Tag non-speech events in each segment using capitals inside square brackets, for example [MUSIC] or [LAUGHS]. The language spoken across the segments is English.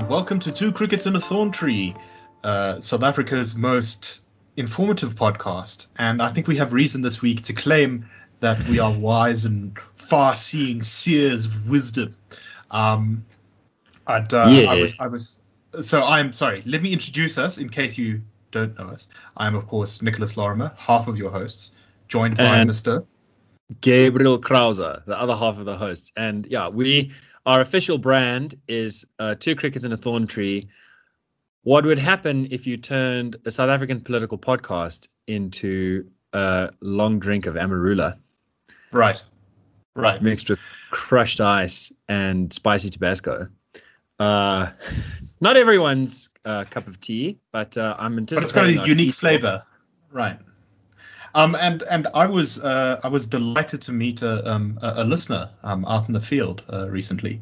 and welcome to Two Crickets in a Thorn Tree, uh, South Africa's most informative podcast. And I think we have reason this week to claim that we are [LAUGHS] wise and far-seeing seers of wisdom. Um, I'd, uh, Yeah. I was, I was. So I'm sorry. Let me introduce us in case you don't know us. I am, of course, Nicholas Lorimer, half of your hosts, joined by And- Mr. Gabriel Crouse, the other half of the hosts. And yeah, we our official brand is uh, Two Crickets and a Thorn Tree. What would happen if you turned a South African political podcast into a long drink of Amarula Right. Right. mixed with crushed ice and spicy Tabasco? Uh, not everyone's uh, cup of tea, but uh, I'm but it's got a unique flavor, right? Um, and and I was uh, I was delighted to meet a um, a, listener um, out in the field uh, recently,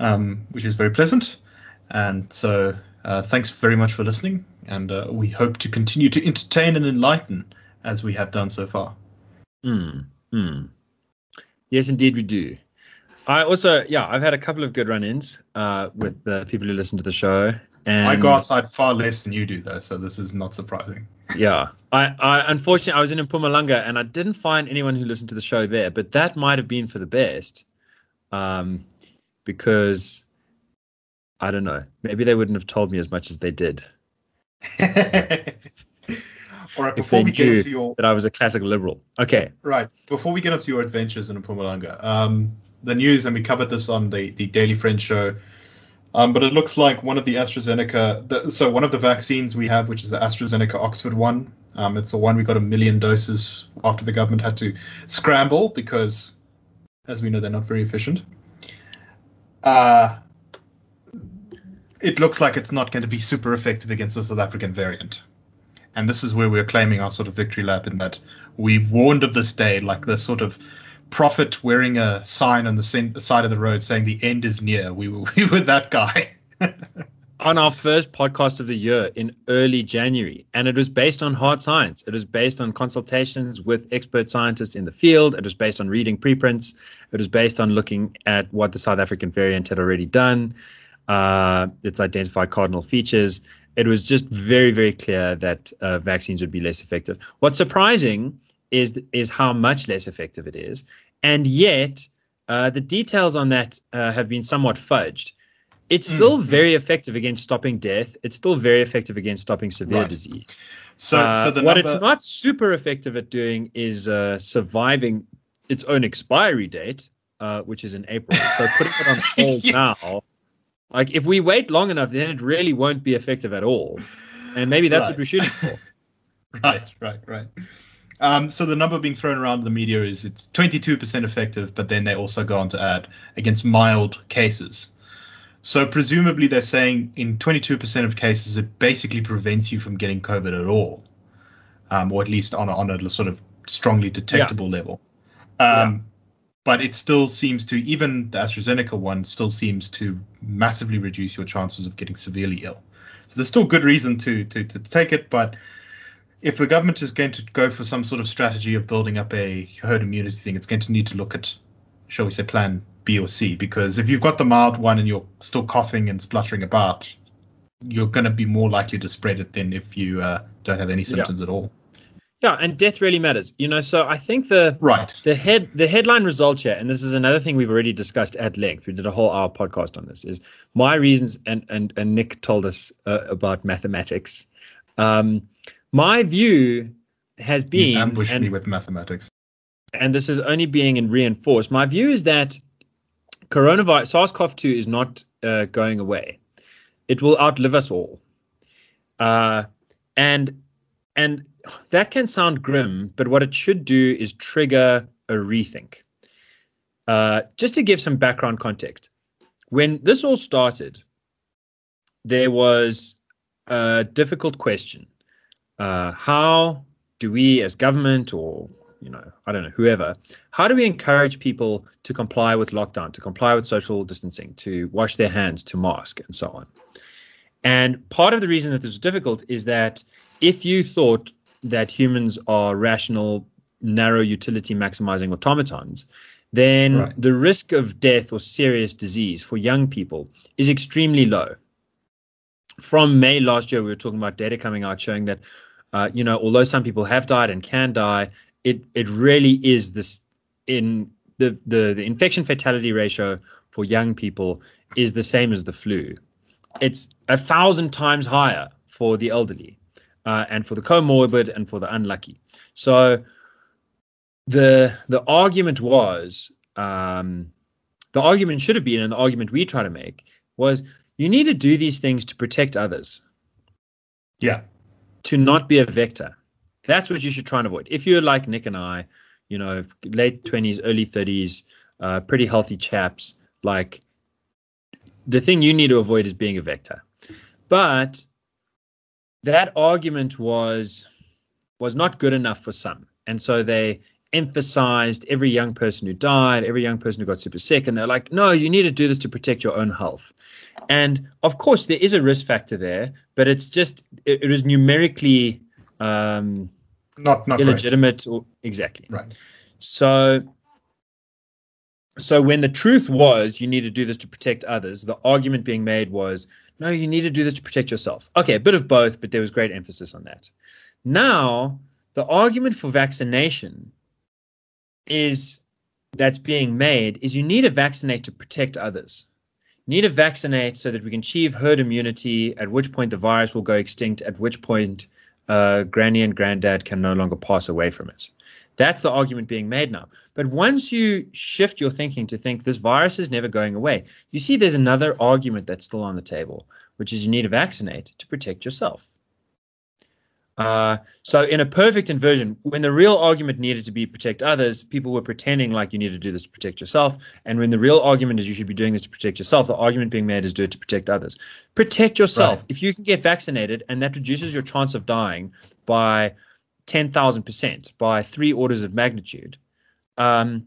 um, which is very pleasant. And so uh, thanks very much for listening, and uh, we hope to continue to entertain and enlighten as we have done so far. Mm, mm. Yes, indeed, we do. I also, yeah, I've had a couple of good run-ins uh, with the people who listen to the show, and I go outside far less than you do, though, so this is not surprising. yeah, [LAUGHS] I, I unfortunately I was in Mpumalanga and I didn't find anyone who listened to the show there, but that might have been for the best, um, because I don't know, maybe they wouldn't have told me as much as they did [LAUGHS] All right, before we get knew into your that I was a classical liberal. Okay, Right. Before we get into your adventures in Mpumalanga, um, the news, and we covered this on the, the Daily Friend show, um, but it looks like one of the AstraZeneca, the, so one of the vaccines we have, which is the AstraZeneca Oxford one, um, it's the one we got a million doses after the government had to scramble because, as we know, they're not very efficient. Uh, it looks like it's not going to be super effective against the South African variant. And this is where we're claiming our sort of victory lap in that we warned of this day, like the sort of prophet wearing a sign on the side of the road saying the end is near. We were, [LAUGHS] we were that guy. [LAUGHS] on our first podcast of the year in early January, and it was based on hard science. It was based on consultations with expert scientists in the field. It was based on reading preprints. It was based on looking at what the South African variant had already done, uh, its identified cardinal features. It was just very, very clear that uh, vaccines would be less effective. What's surprising is is how much less effective it is, and yet uh, the details on that uh, have been somewhat fudged. It's still Mm. very effective against stopping death. It's still very effective against stopping severe Right. disease. So, Uh, so the what number, it's not super effective at doing is uh, surviving its own expiry date, uh, which is in April. So putting it on [LAUGHS] hold Yes. now, like if we wait long enough, then it really won't be effective at all. And maybe that's Right. what we're shooting for. [LAUGHS] right, right, right. Um, so the number being thrown around in the media is it's 22% effective, but then they also go on to add against mild cases. So presumably they're saying in 22% of cases it basically prevents you from getting COVID at all, um, or at least on a, on a sort of strongly detectable level. Um, But it still seems to, even the AstraZeneca one, still seems to massively reduce your chances of getting severely ill. So there's still good reason to to, to take it, but if the government is going to go for some sort of strategy of building up a herd immunity thing, it's going to need to look at, shall we say, plan B or C. Because if you've got the mild one and you're still coughing and spluttering about, you're going to be more likely to spread it than if you uh, don't have any symptoms at all. Yeah, and death really matters. You know, so I think the Right. the head the headline result here, and this is another thing we've already discussed at length. We did a whole hour podcast on this. Is my reasons, and and and Nick told us uh, about mathematics. Um, my view has You been, ambushed and, me with mathematics. and this is only being reinforced. My view is that coronavirus SARS-CoV-2 is not uh, going away. It will outlive us all. Uh, and and that can sound grim, but what it should do is trigger a rethink. Uh, just to give some background context, when this all started, there was a difficult question: uh, How do we, as government, or you know, I don't know, whoever, how do we encourage people to comply with lockdown, to comply with social distancing, to wash their hands, to mask, and so on? And part of the reason that this was difficult is that if you thought that humans are rational, narrow utility maximizing automatons, then Right. the risk of death or serious disease for young people is extremely low. from May last year, we were talking about data coming out showing that, uh, you know, although some people have died and can die, it it really is this in the the the infection fatality ratio for young people is the same as the flu. It's a thousand times higher for the elderly, uh, and for the comorbid and for the unlucky. So the the argument was um, the argument should have been, and the argument we try to make was you need to do these things to protect others. Yeah. To not be a vector. That's what you should try and avoid. If you're like Nick and I, you know, late 20s, early 30s, uh, pretty healthy chaps, like the thing you need to avoid is being a vector. But that argument was was not good enough for some. And so they emphasized every young person who died, every young person who got super sick, and they're like, no, you need to do this to protect your own health. And of course, there is a risk factor there, but it's just it, it is numerically um, not not illegitimate or exactly right. So, so when the truth was you need to do this to protect others, the argument being made was no, you need to do this to protect yourself. Okay, a bit of both, but there was great emphasis on that. Now, the argument for vaccination is that's being made is you need to vaccinate to protect others. Need to vaccinate so that we can achieve herd immunity, at which point the virus will go extinct, at which point uh, granny and granddad can no longer pass away from it. That's the argument being made now. But once you shift your thinking to think this virus is never going away, you see there's another argument that's still on the table, which is you need to vaccinate to protect yourself. Uh, so in a perfect inversion, when the real argument needed to be protect others, people were pretending like you need to do this to protect yourself. And when the real argument is you should be doing this to protect yourself, the argument being made is do it to protect others. Protect yourself. Right. If you can get vaccinated and that reduces your chance of dying by 10,000%, by three orders of magnitude, um,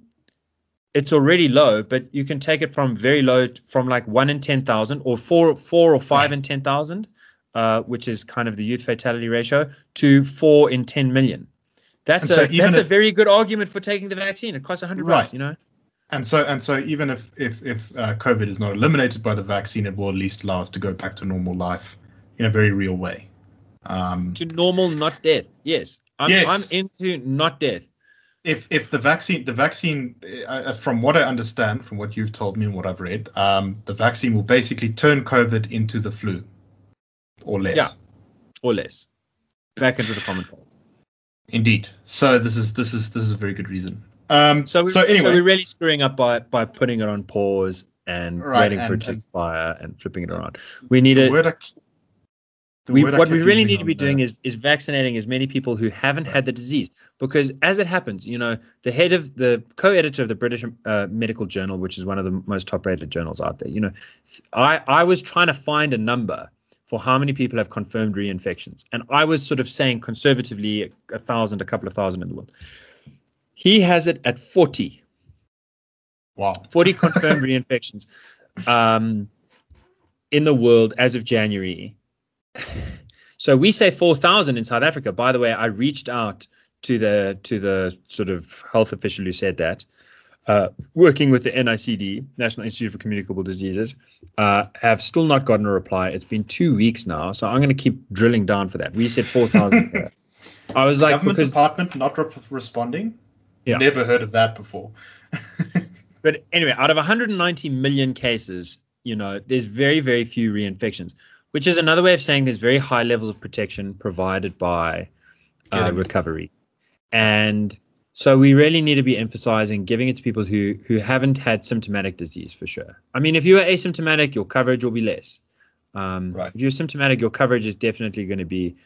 it's already low, but you can take it from very low, from like one in 10,000 or four, four or five right. in 10,000 uh, which is kind of the youth fatality ratio, to four in 10 million. That's a that's if, a very good argument for taking the vaccine. It costs 100 right. bucks, you know. And so and so even if if if uh, COVID is not eliminated by the vaccine, it will at least allow us to go back to normal life in a very real way. Um, to normal, not death. Yes, I'm, yes. I'm into not death. If if the vaccine the vaccine uh, uh, from what I understand from what you've told me and what I've read, um, the vaccine will basically turn COVID into the flu or less. Yeah, or less. Back into the common cold. Indeed. So this is this is this is a very good reason. Um, so, we, so anyway, so we're really screwing up by by putting it on pause and right, waiting and, for it to expire and flipping it around. We need to. we, what we really need to be doing is is vaccinating as many people who haven't right. had the disease because as it happens you know the head of the co-editor of the british uh, medical journal which is one of the most top rated journals out there you know i i was trying to find a number for how many people have confirmed reinfections. And I was sort of saying conservatively a thousand, a couple of thousand in the world. He has it at 40. Wow. 40 [LAUGHS] confirmed reinfections um, in the world as of January. So we say 4,000 in South Africa. By the way, I reached out to the to the sort of health official who said that uh, working with the NICD, National Institute for Communicable Diseases, uh, have still not gotten a reply. It's been two weeks now, so I'm going to keep drilling down for that. We said 4,000. [LAUGHS] I was like, government because, department not re- responding. Yeah. Never heard of that before. [LAUGHS] but anyway, out of 190 million cases, you know, there's very, very few reinfections, which is another way of saying there's very high levels of protection provided by uh, recovery. And so we really need to be emphasizing giving it to people who who haven't had symptomatic disease for sure. I mean, if you are asymptomatic, your coverage will be less. Um, right. If you're symptomatic, your coverage is definitely going to be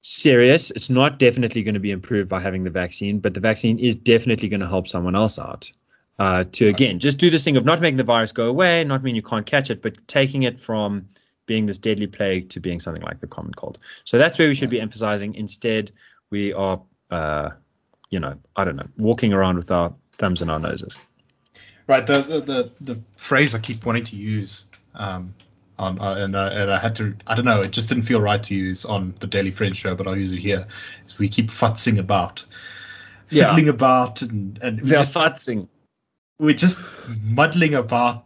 serious. It's not definitely going to be improved by having the vaccine, but the vaccine is definitely going to help someone else out. Uh, to again, just do this thing of not making the virus go away, not mean you can't catch it, but taking it from being this deadly plague to being something like the common cold. So that's where we should be emphasizing. Instead, we are uh, you know, I don't know, walking around with our thumbs in our noses. Right. The the the, the phrase I keep wanting to use, um, on uh, and, uh, and I had to, I don't know, it just didn't feel right to use on the Daily Friend show, but I'll use it here. Is we keep futzing about, yeah. fiddling about, and and we are futzing. We're just muddling about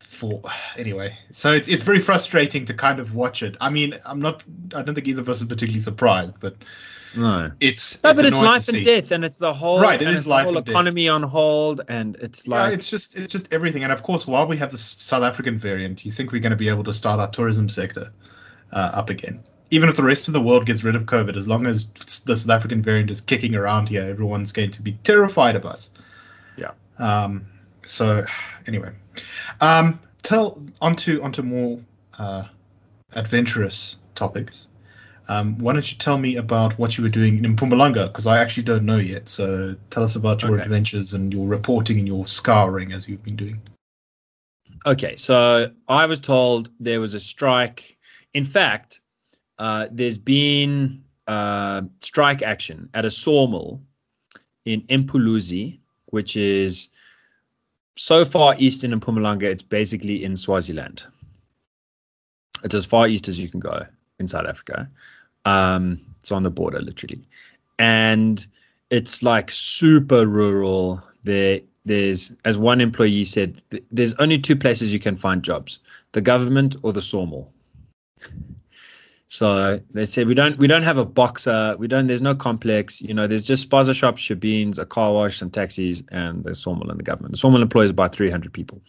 for anyway. So it's it's very frustrating to kind of watch it. I mean, I'm not. I don't think either of us is particularly surprised, but No. it's No, it's but it's life and death, and it's the whole Right, it and is it's the life whole and death. economy on hold, and it's Yeah, like it's just it's just everything, and of course, while we have the South African variant, you think we're going to be able to start our tourism sector uh, up again. Even if the rest of the world gets rid of COVID, as long as the South African variant is kicking around here, everyone's going to be terrified of us. Yeah. Um. So, anyway, um, tell onto onto more uh, adventurous topics. Um, why don't you tell me about what you were doing in Mpumalanga? Because I actually don't know yet. So tell us about your Okay. adventures and your reporting and your scouring as you've been doing. Okay, so I was told there was a strike. In fact, uh, there's been uh, strike action at a sawmill in Mpuluzi, which is so far east in Mpumalanga, it's basically in Swaziland. It's as far east as you can go in South Africa. Um, it's on the border, literally, and it's like super rural. There, there's, as one employee said, th- there's only two places you can find jobs: the government or the sawmill. So they said we don't we don't have a boxer, we don't there's no complex, you know, there's just spaza shops, shebeens, a car wash, some taxis, and the sawmill and the government. The sawmill employs about three hundred people.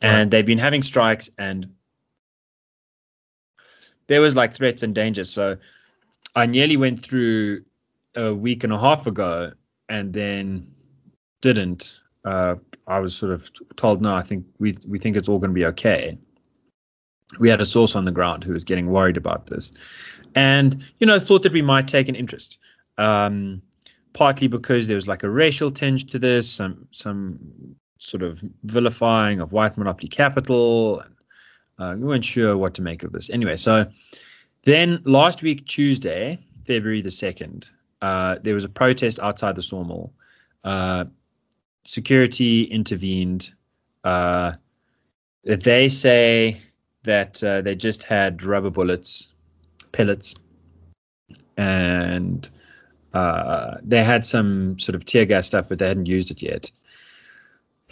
And Right. they've been having strikes and there was like threats and dangers. So I nearly went through a week and a half ago and then didn't. Uh, I was sort of told, no, I think we we think it's all going to be okay. We had a source on the ground who was getting worried about this, and you know thought that we might take an interest. Um, partly because there was like a racial tinge to this, some some sort of vilifying of white monopoly capital. Uh, we weren't sure what to make of this. Anyway, so then last week, Tuesday, February the 2nd, uh, there was a protest outside the sawmill. Uh, security intervened. Uh, they say that uh, they just had rubber bullets, pellets, and uh, they had some sort of tear gas stuff, but they hadn't used it yet.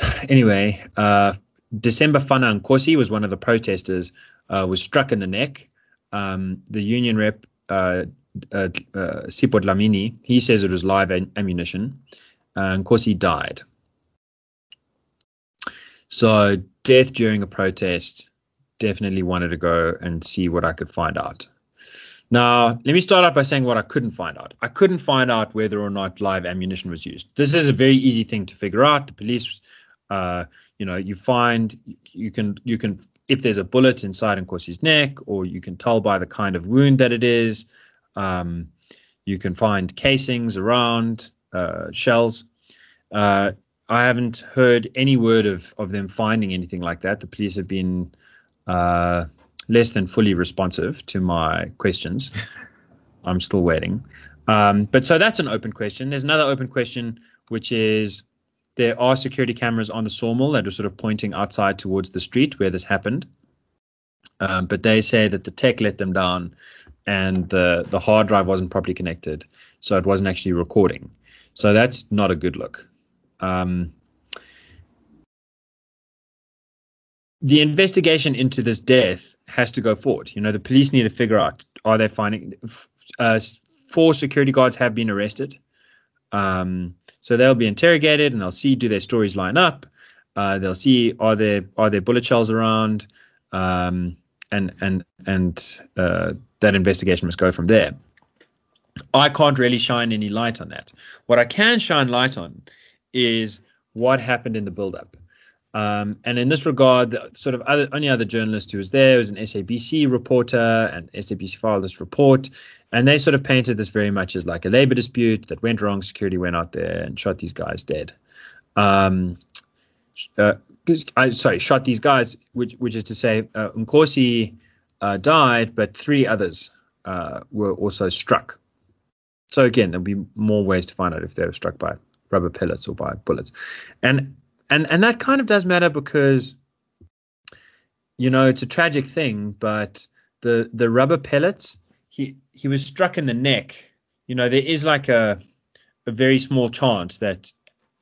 [SIGHS] Anyway, uh, December Fana Nkosi was one of the protesters, was struck in the neck. Um, the union rep, uh, uh, uh, Sipho Dlamini, he says it was live am- ammunition. Uh, he died. So, death during a protest, definitely wanted to go and see what I could find out. Now, let me start out by saying what I couldn't find out. I couldn't find out whether or not live ammunition was used. This is a very easy thing to figure out. The police, uh, you know, you find you can you can if there's a bullet inside Nkosi's neck, or you can tell by the kind of wound that it is. Um, you can find casings around uh, shells. Uh, I haven't heard any word of of them finding anything like that. The police have been uh, less than fully responsive to my questions. [LAUGHS] I'm still waiting. Um, but so that's an open question. There's another open question, which is there are security cameras on the sawmill that are sort of pointing outside towards the street where this happened. Um, but they say that the tech let them down and the, the hard drive wasn't properly connected. So it wasn't actually recording. So that's not a good look. Um, the investigation into this death has to go forward. You know, the police need to figure out are they finding uh, four security guards have been arrested. Um, so they'll be interrogated and they'll see do their stories line up. Uh, they'll see are there are there bullet shells around, um, and and and uh, that investigation must go from there. I can't really shine any light on that. What I can shine light on is what happened in the build-up. Um, and in this regard, sort of other, only other journalist who was there was an SABC reporter, and SABC filed this report, and they sort of painted this very much as like a labor dispute that went wrong. Security went out there and shot these guys dead. Um, uh, I sorry, shot these guys, which which is to say, uh, Nkosi uh, died, but three others uh, were also struck. So again, there'll be more ways to find out if they were struck by rubber pellets or by bullets, and and and that kind of does matter because you know it's a tragic thing, but the the rubber pellets he he was struck in the neck. You know there is like a a very small chance that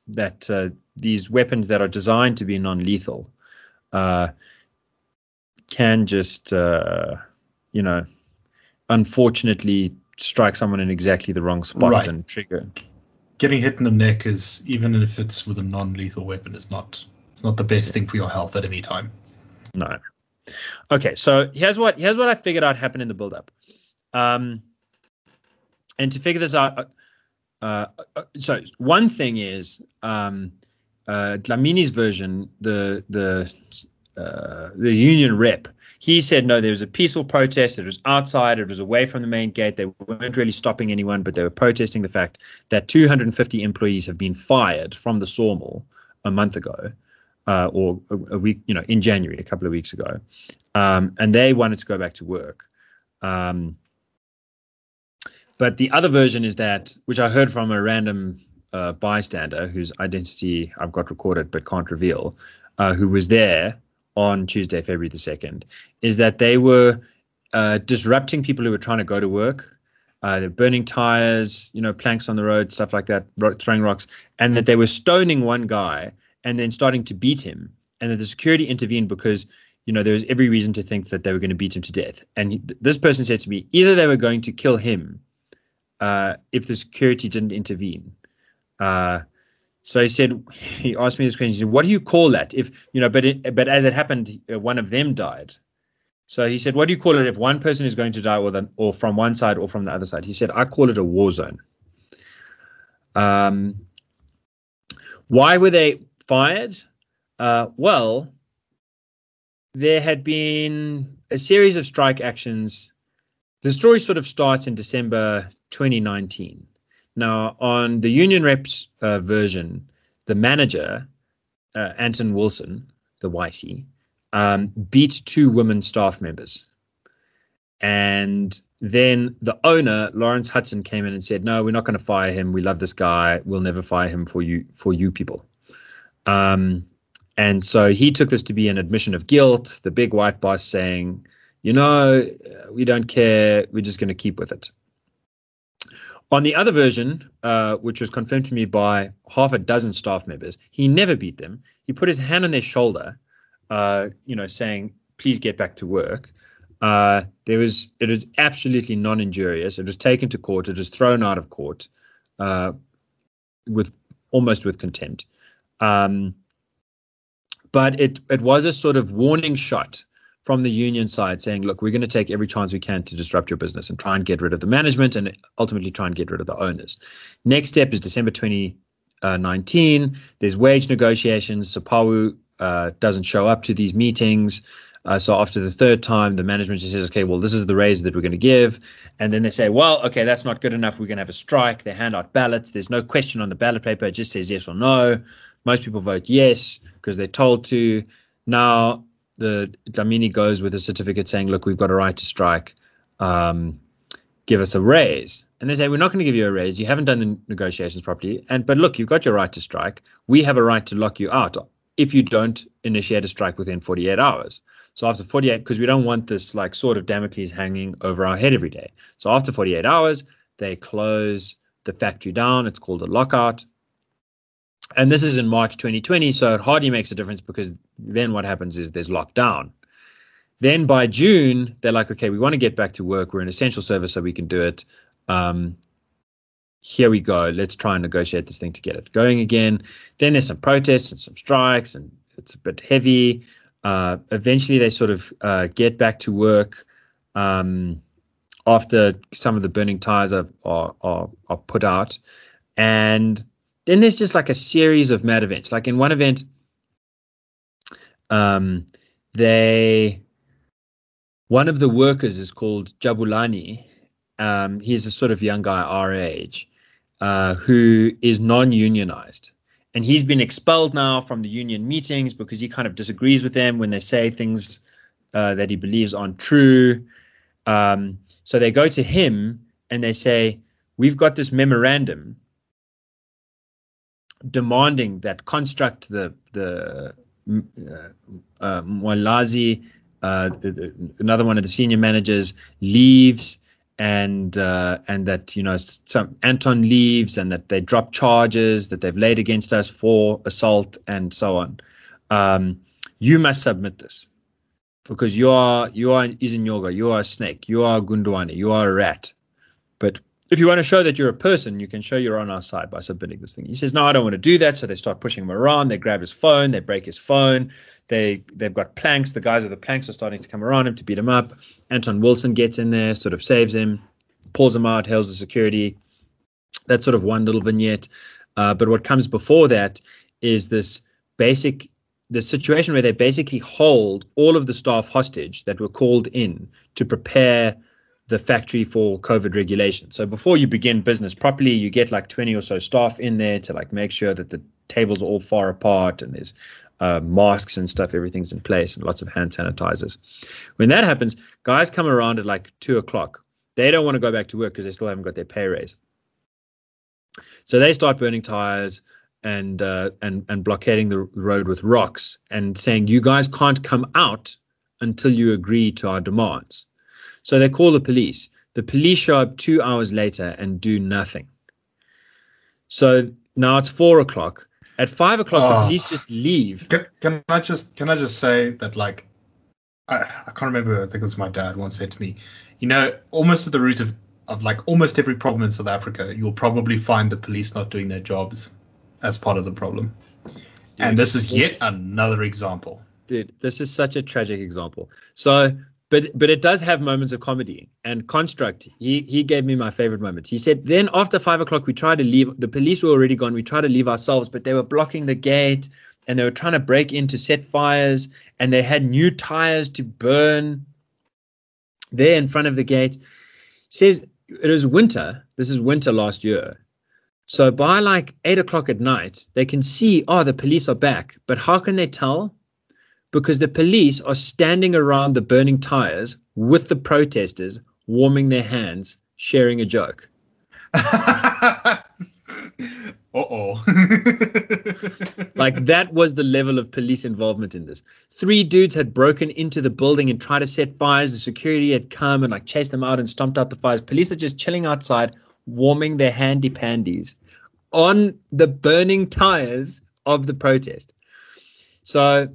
that uh, these weapons that are designed to be non-lethal uh, can just, uh, you know, unfortunately strike someone in exactly the wrong spot Right. and trigger. Getting hit in the neck is even if it's with a non-lethal weapon is not it's not the best thing for your health at any time. No. Okay, so here's what here's what I figured out happened in the build-up. Um, and to figure this out, uh, uh, uh, so one thing is um, uh, Dlamini's version, the the uh, the union rep, he said no, there was a peaceful protest. It was outside. It was away from the main gate. They weren't really stopping anyone, but they were protesting the fact that 250 employees have been fired from the sawmill a month ago, uh, or a, a week, you know, in January, a couple of weeks ago, um, and they wanted to go back to work. Um, but the other version is that, which I heard from a random uh, bystander whose identity I've got recorded but can't reveal, uh, who was there on Tuesday, February the 2nd, is that they were uh, disrupting people who were trying to go to work. Uh, they're burning tires, you know, planks on the road, stuff like that, ro- throwing rocks, and that they were stoning one guy and then starting to beat him, and that the security intervened because you know there was every reason to think that they were going to beat him to death. And he, this person said to me, either they were going to kill him uh, if the security didn't intervene. Uh, so he said, he asked me this question. He said, "What do you call that? If you know, but it, but as it happened, one of them died. So he said, "What do you call it if one person is going to die, or the, or from one side or from the other side?" He said, "I call it a war zone." Um, why were they fired? Uh, well, there had been a series of strike actions. The story sort of starts in December 2019. Now, on the union reps uh, version, the manager, uh, Anton Wilson, the YC, um, beat two women staff members. And then the owner, Lawrence Hudson, came in and said, "No, we're not going to fire him. We love this guy. We'll never fire him for you for you people." Um, and so he took this to be an admission of guilt. The big white boss saying, "You know, we don't care. We're just going to keep with it." On the other version, uh, which was confirmed to me by half a dozen staff members, he never beat them. He put his hand on their shoulder, uh, you know, saying, "Please get back to work." Uh, there was it was absolutely non-injurious. It was taken to court. It was thrown out of court uh, with almost with contempt. Um, but it it was a sort of warning shot from the union side saying, look, we're going to take every chance we can to disrupt your business and try and get rid of the management and ultimately try and get rid of the owners. Next step is December 2019. There's wage negotiations. Sapawu uh, doesn't show up to these meetings. Uh, so after the third time, the management just says, okay, well, this is the raise that we're going to give. And then they say, well, okay, that's not good enough. We're going to have a strike. They hand out ballots. There's no question on the ballot paper. It just says yes or no. Most people vote yes because they're told to. Now the Dlamini goes with a certificate saying, look, we've got a right to strike. Um, give us a raise. And they say, we're not going to give you a raise. You haven't done the negotiations properly. And but look, you've got your right to strike. We have a right to lock you out if you don't initiate a strike within 48 hours. So after 48, because we don't want this like sort of Damocles hanging over our head every day. So after 48 hours, they close the factory down. It's called a lockout. And this is in March 2020, so it hardly makes a difference because then what happens is there's lockdown. Then by June, they're like, okay, we want to get back to work. We're an essential service, so we can do it. Um, here we go. Let's try and negotiate this thing to get it going again. Then there's some protests and some strikes, and it's a bit heavy. Uh, eventually, they sort of uh, get back to work um, after some of the burning tires are, are, are, are put out. And then there's just like a series of mad events. Like in one event, um, they one of the workers is called Jabulani. Um, he's a sort of young guy our age uh, who is non-unionized, and he's been expelled now from the union meetings because he kind of disagrees with them when they say things uh, that he believes aren't true. Um, so they go to him and they say, "We've got this memorandum." Demanding that construct the the uh, uh, Mwalazi, uh, the, the, another one of the senior managers, leaves, and uh, and that you know some Anton leaves, and that they drop charges that they've laid against us for assault and so on. Um, you must submit this because you are you are Izinyoga, you are a snake, you are a Gundwani, you are a rat. But if you want to show that you're a person, you can show you're on our side by submitting this thing. He says, No, I don't want to do that. So they start pushing him around. They grab his phone, they break his phone. They they've got planks. The guys with the planks are starting to come around him to beat him up. Anton Wilson gets in there, sort of saves him, pulls him out, hails the security. That's sort of one little vignette. Uh, but what comes before that is this basic the situation where they basically hold all of the staff hostage that were called in to prepare the factory for COVID regulation. So before you begin business properly, you get like 20 or so staff in there to like make sure that the tables are all far apart and there's uh, masks and stuff, everything's in place and lots of hand sanitizers. When that happens, guys come around at like two o'clock. They don't want to go back to work because they still haven't got their pay raise. So they start burning tires and uh, and and blockading the road with rocks and saying you guys can't come out until you agree to our demands. So they call the police. The police show up two hours later and do nothing. So now it's four o'clock. At five o'clock, the Oh. police just leave. Can, can I just can I just say that like I, I can't remember I think it was my dad once said to me, you know, almost at the root of, of like almost every problem in South Africa, you'll probably find the police not doing their jobs as part of the problem. and this is yet another example. dude this is such a tragic example so but but it does have moments of comedy and construct. He he gave me my favorite moments. He said then after five o'clock we tried to leave the police were already gone. We tried to leave ourselves but they were blocking the gate and they were trying to break in to set fires and they had new tires to burn there in front of the gate. Says it was winter. This is winter last year. So by like eight o'clock at night they can see oh the police are back. But how can they tell because the police are standing around the burning tires with the protesters, warming their hands, sharing a joke. [LAUGHS] uh oh. [LAUGHS] Like that was the level of police involvement in this. Three dudes had broken into the building and tried to set fires. The security had come and like chased them out and stomped out the fires. Police are just chilling outside, warming their handy pandies on the burning tires of the protest. So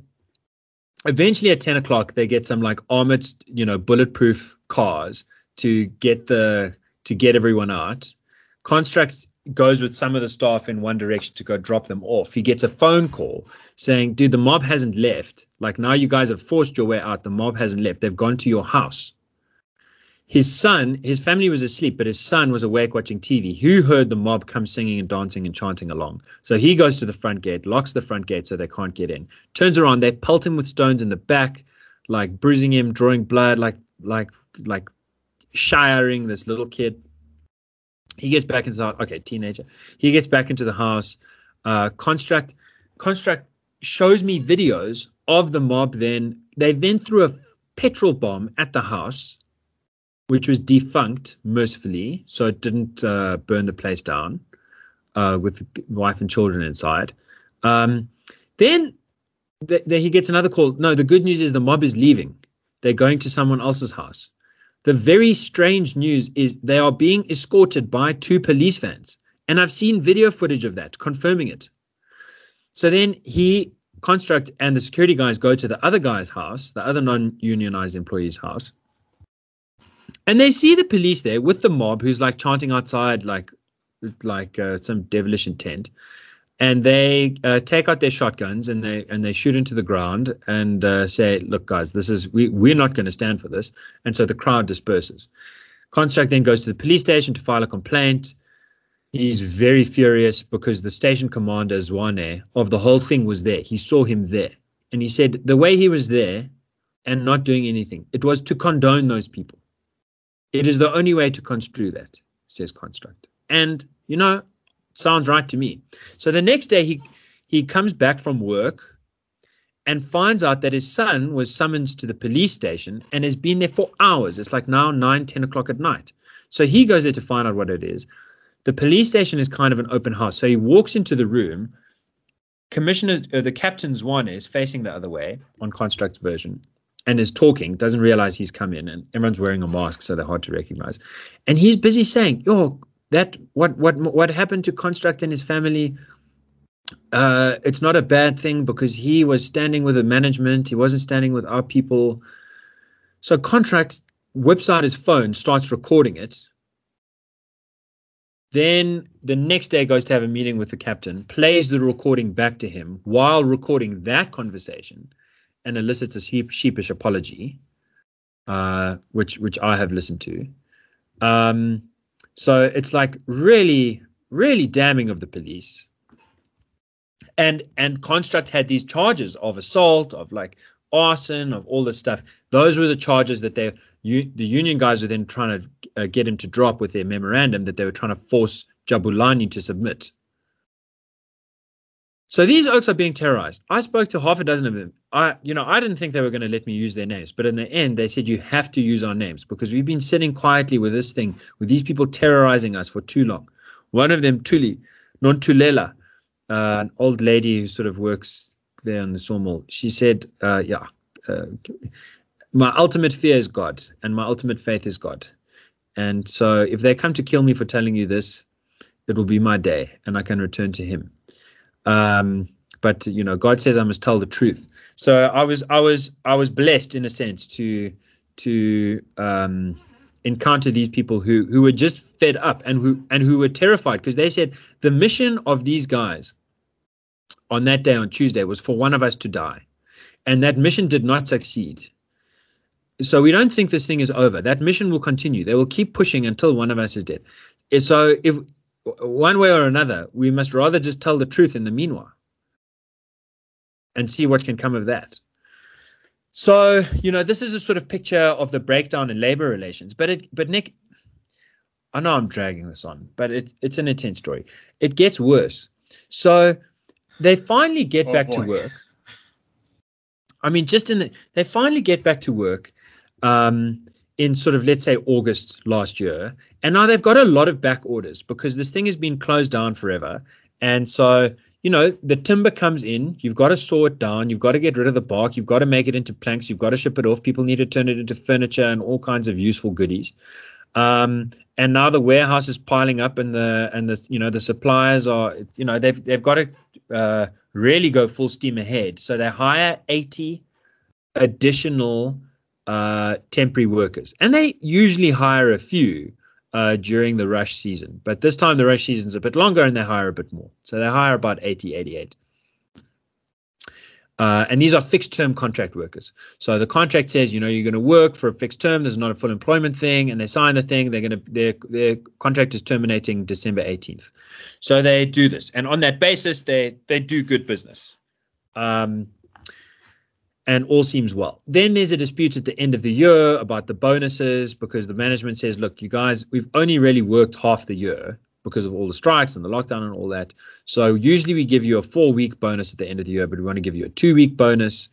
eventually at 10 o'clock they get some like armored you know bulletproof cars to get the to get everyone out. Construct goes with some of the staff in one direction to go drop them off. He gets a phone call saying dude the mob hasn't left. Like now you guys have forced your way out. The mob hasn't left. They've gone to your house his son his family was asleep but his son was awake watching tv who heard the mob come singing and dancing and chanting along. So he goes to the front gate locks the front gate so they can't get in. Turns around they pelt him with stones in the back like bruising him drawing blood like like like shiring this little kid. He gets back the okay teenager. He gets back into the house. Uh construct construct shows me videos of the mob then. They then threw a petrol bomb at the house which was defunct mercifully so it didn't uh, burn the place down uh, with wife and children inside um, then th- th- he gets another call. No, the good news is the mob is leaving. They're going to someone else's house. The very strange news is they are being escorted by two police vans. And I've seen video footage of that confirming it. So then he, Construct, and the security guys go to the other guy's house, the other non unionized employee's house. And they see the police there with the mob who's like chanting outside, like, like uh, some devilish intent and they uh, take out their shotguns and they and they shoot into the ground and uh, say, "Look, guys, this is we we're not going to stand for this." And so the crowd disperses. Construct then goes to the police station to file a complaint. He's very furious because the station commander Zwane of the whole thing was there. He saw him there, and he said the way he was there and not doing anything, it was to condone those people. It is the only way to construe that, says Construct. And you know, sounds right to me. So the next day he he comes back from work and finds out that his son was summoned to the police station and has been there for hours. It's like now 9, 10 o'clock at night. So he goes there to find out what it is. The police station is kind of an open house. So he walks into the room. Commissioner, uh, the captain Zwane is facing the other way on Construct's version and is talking, doesn't realize he's come in, and everyone's wearing a mask, so they're hard to recognize. And he's busy saying, Yo, that what what what happened to construct and his family uh, it's not a bad thing because he was standing with the management. He wasn't standing with our people. So contract whips out his phone, starts recording it. Then the next day goes to have a meeting with the captain, plays the recording back to him while recording that conversation, and elicits a sheep, sheepish apology, uh, which which I have listened to. Um, so it's like really, really damning of the police. And and Construct had these charges of assault, of like arson, of all this stuff. Those were the charges that they you, the union guys were then trying to uh, get him to drop with their memorandum that they were trying to force Jabulani to submit. So these oaks are being terrorized. I spoke to half a dozen of them. I, you know, I didn't think they were going to let me use their names, but in the end, they said you have to use our names because we've been sitting quietly with this thing, with these people terrorizing us for too long. One of them, Tuli, Nontulela, uh, an old lady who sort of works there on the sawmill, she said, uh, "Yeah, uh, my ultimate fear is God, and my ultimate faith is God. And so, if they come to kill me for telling you this, it will be my day, and I can return to Him. Um, but you know, God says I must tell the truth. So I was, I was, I was blessed in a sense to to um, encounter these people who who were just fed up and who and who were terrified because they said the mission of these guys on that day on Tuesday was for one of us to die, and that mission did not succeed so we don't think this thing is over. That mission will continue. They will keep pushing until one of us is dead. So if one way or another, we must rather just tell the truth in the meanwhile and see what can come of that. So, you know, this is a sort of picture of the breakdown in labor relations. But it but Nick, I know I'm dragging this on, but it, it's an intense story. It gets worse. So they finally get oh, back boy. to work. I mean, just in the they finally get back to work um, in sort of let's say August last year, and now they've got a lot of back orders because this thing has been closed down forever, and so you know the timber comes in, you've got to saw it down, you've got to get rid of the bark, you've got to make it into planks, you've got to ship it off. People need to turn it into furniture and all kinds of useful goodies. Um, and now the warehouse is piling up, and the and the you know the suppliers are you know they've they've got to uh, really go full steam ahead. So they hire eighty additional uh, temporary workers, and they usually hire a few uh, during the rush season. But this time the rush season is a bit longer, and they hire a bit more. So they hire about 80, 88. Uh, and these are fixed term contract workers. So the contract says, you know, you're going to work for a fixed term. There's not a full employment thing, and they sign the thing. They're going to their their contract is terminating December 18th. So they do this, and on that basis, they they do good business. Um, and all seems well. Then there's a dispute at the end of the year about the bonuses because the management says, look, you guys, we've only really worked half the year because of all the strikes and the lockdown and all that. So usually we give you a four week bonus at the end of the year, but we want to give you a two week bonus.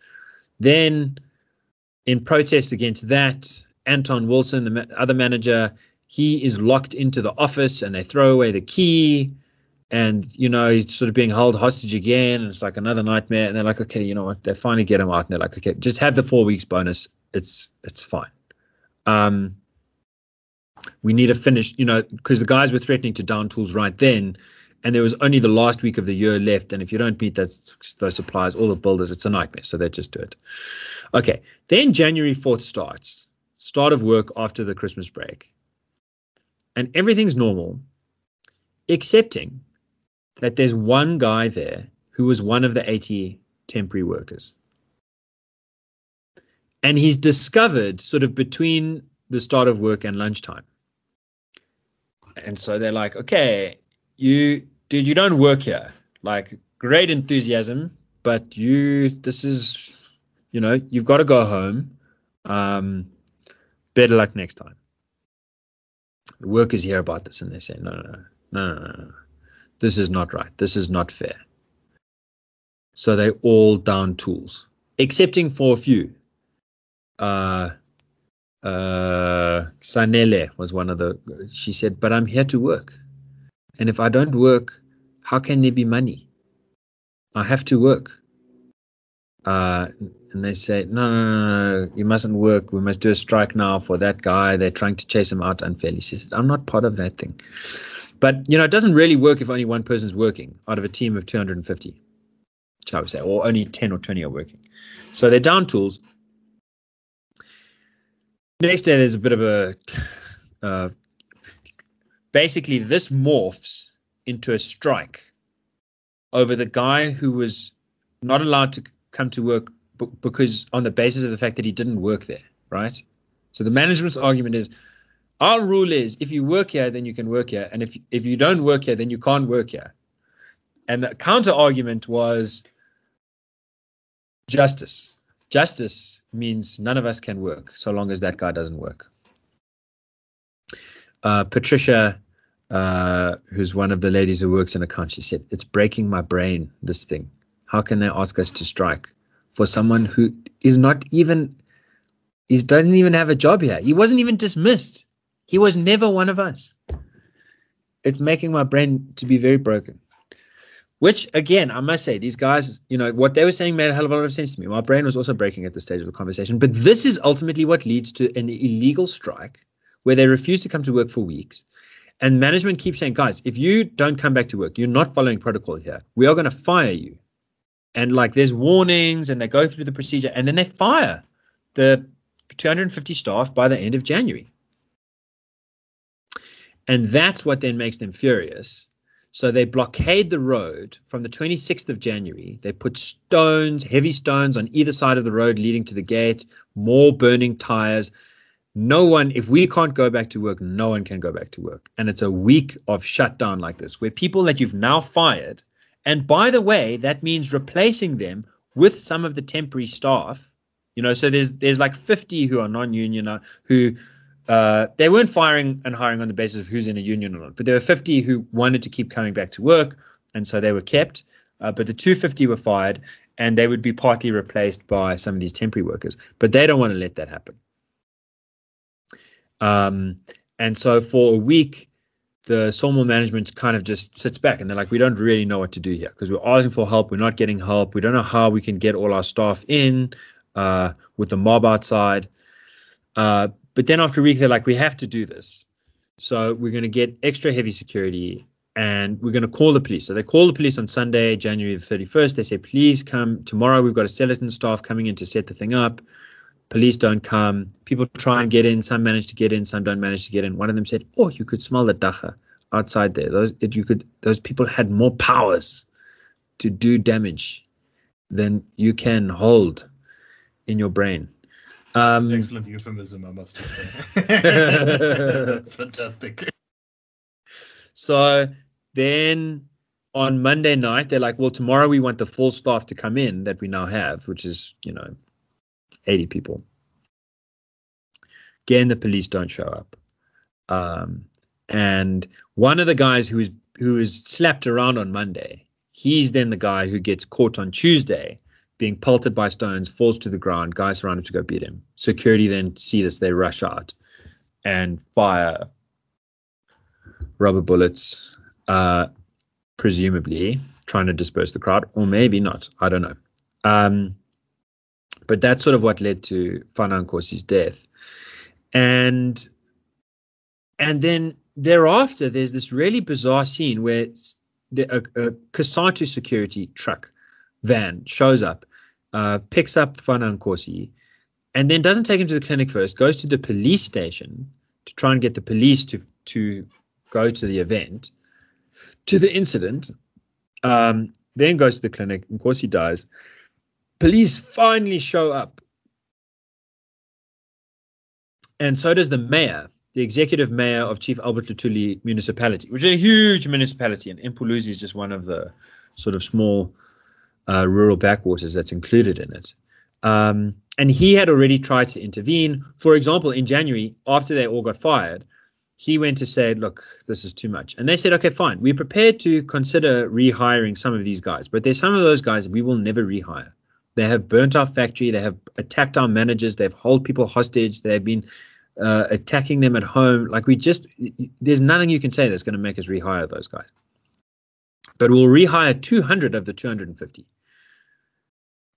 Then, in protest against that, Anton Wilson, the other manager, he is locked into the office and they throw away the key and you know he's sort of being held hostage again and it's like another nightmare and they're like okay you know what? They finally get him out and they're like okay just have the four weeks bonus. It's it's fine. Um we need to finish you know because the guys were threatening to down tools right then and there was only the last week of the year left and if you don't meet those those suppliers all the builders it's a nightmare so they just do it. Okay then january 4th starts start of work after the christmas break and everything's normal excepting that there's one guy there who was one of the 80 temporary workers. And he's discovered sort of between the start of work and lunchtime. And so they're like, okay, you, dude, you don't work here. Like, great enthusiasm, but you, this is, you know, you've got to go home. Um, better luck next time. The workers hear about this and they say, no, no, no, no, no, no. This is not right. This is not fair. So they all down tools, excepting for a few. Uh, uh, Sanele was one of the. She said, "But I'm here to work, and if I don't work, how can there be money? I have to work." Uh, and they say, no, no, no, no, you mustn't work. We must do a strike now for that guy. They're trying to chase him out unfairly. She said, I'm not part of that thing. But you know, it doesn't really work if only one person's working out of a team of 250, shall we say, or only 10 or 20 are working. So they're down tools. Next day, there's a bit of a. Uh, basically, this morphs into a strike over the guy who was not allowed to come to work because on the basis of the fact that he didn't work there, right? So the management's argument is our rule is if you work here, then you can work here. And if if you don't work here, then you can't work here. And the counter argument was justice. Justice means none of us can work so long as that guy doesn't work. Uh, Patricia, uh, who's one of the ladies who works in account, she said, It's breaking my brain, this thing. How can they ask us to strike for someone who is not even, he doesn't even have a job here? He wasn't even dismissed. He was never one of us. It's making my brain to be very broken. Which, again, I must say, these guys, you know, what they were saying made a hell of a lot of sense to me. My brain was also breaking at this stage of the conversation. But this is ultimately what leads to an illegal strike where they refuse to come to work for weeks. And management keeps saying, guys, if you don't come back to work, you're not following protocol here. We are going to fire you. And like there's warnings and they go through the procedure and then they fire the 250 staff by the end of January. And that's what then makes them furious. So they blockade the road from the 26th of January. They put stones, heavy stones on either side of the road leading to the gate, more burning tires. No one, if we can't go back to work, no one can go back to work. And it's a week of shutdown like this, where people that you've now fired, and by the way, that means replacing them with some of the temporary staff. You know, so there's there's like 50 who are non-union uh, who uh, they weren't firing and hiring on the basis of who's in a union or not, but there were 50 who wanted to keep coming back to work, and so they were kept. Uh, but the 250 were fired, and they would be partly replaced by some of these temporary workers. But they don't want to let that happen. Um, and so for a week, the Sawmill management kind of just sits back and they're like, we don't really know what to do here because we're asking for help. We're not getting help. We don't know how we can get all our staff in uh, with the mob outside. Uh, but then after a week, they're like, we have to do this. So we're going to get extra heavy security and we're going to call the police. So they call the police on Sunday, January the 31st. They say, please come tomorrow. We've got a skeleton staff coming in to set the thing up. Police don't come. People try and get in. Some manage to get in. Some don't manage to get in. One of them said, "Oh, you could smell the dagga outside there. Those it, you could. Those people had more powers to do damage than you can hold in your brain." Um, excellent euphemism, I must say. [LAUGHS] That's fantastic. So then on Monday night, they're like, well, tomorrow we want the full staff to come in that we now have, which is, you know, 80 people. Again, the police don't show up. Um, and one of the guys who was who was slapped around on Monday, he's then the guy who gets caught on Tuesday being pelted by stones, falls to the ground. Guys surround him to go beat him. Security then see this, they rush out and fire rubber bullets, uh, presumably trying to disperse the crowd, or maybe not. I don't know. Um, but that's sort of what led to Fana Nkosi's death. And and then thereafter, there's this really bizarre scene where the, a, a security truck van shows up, uh, picks up Fana Nkosi, and then doesn't take him to the clinic first, goes to the police station to try and get the police to to go to the event, to the incident, um, then goes to the clinic, and Nkosi dies. Police finally show up. And so does the mayor, the executive mayor of Chief Albert Luthuli municipality, which is a huge municipality. And Mpuluzi is just one of the sort of small uh, rural backwaters that's included in it. Um, and he had already tried to intervene. For example, in January, after they all got fired, he went to say, look, this is too much. And they said, okay, fine. We're prepared to consider rehiring some of these guys, but there's some of those guys we will never rehire. They have burnt our factory. They have attacked our managers. They've held people hostage. They've been uh, attacking them at home. Like we just, there's nothing you can say that's going to make us rehire those guys. But we'll rehire 200 of the 250.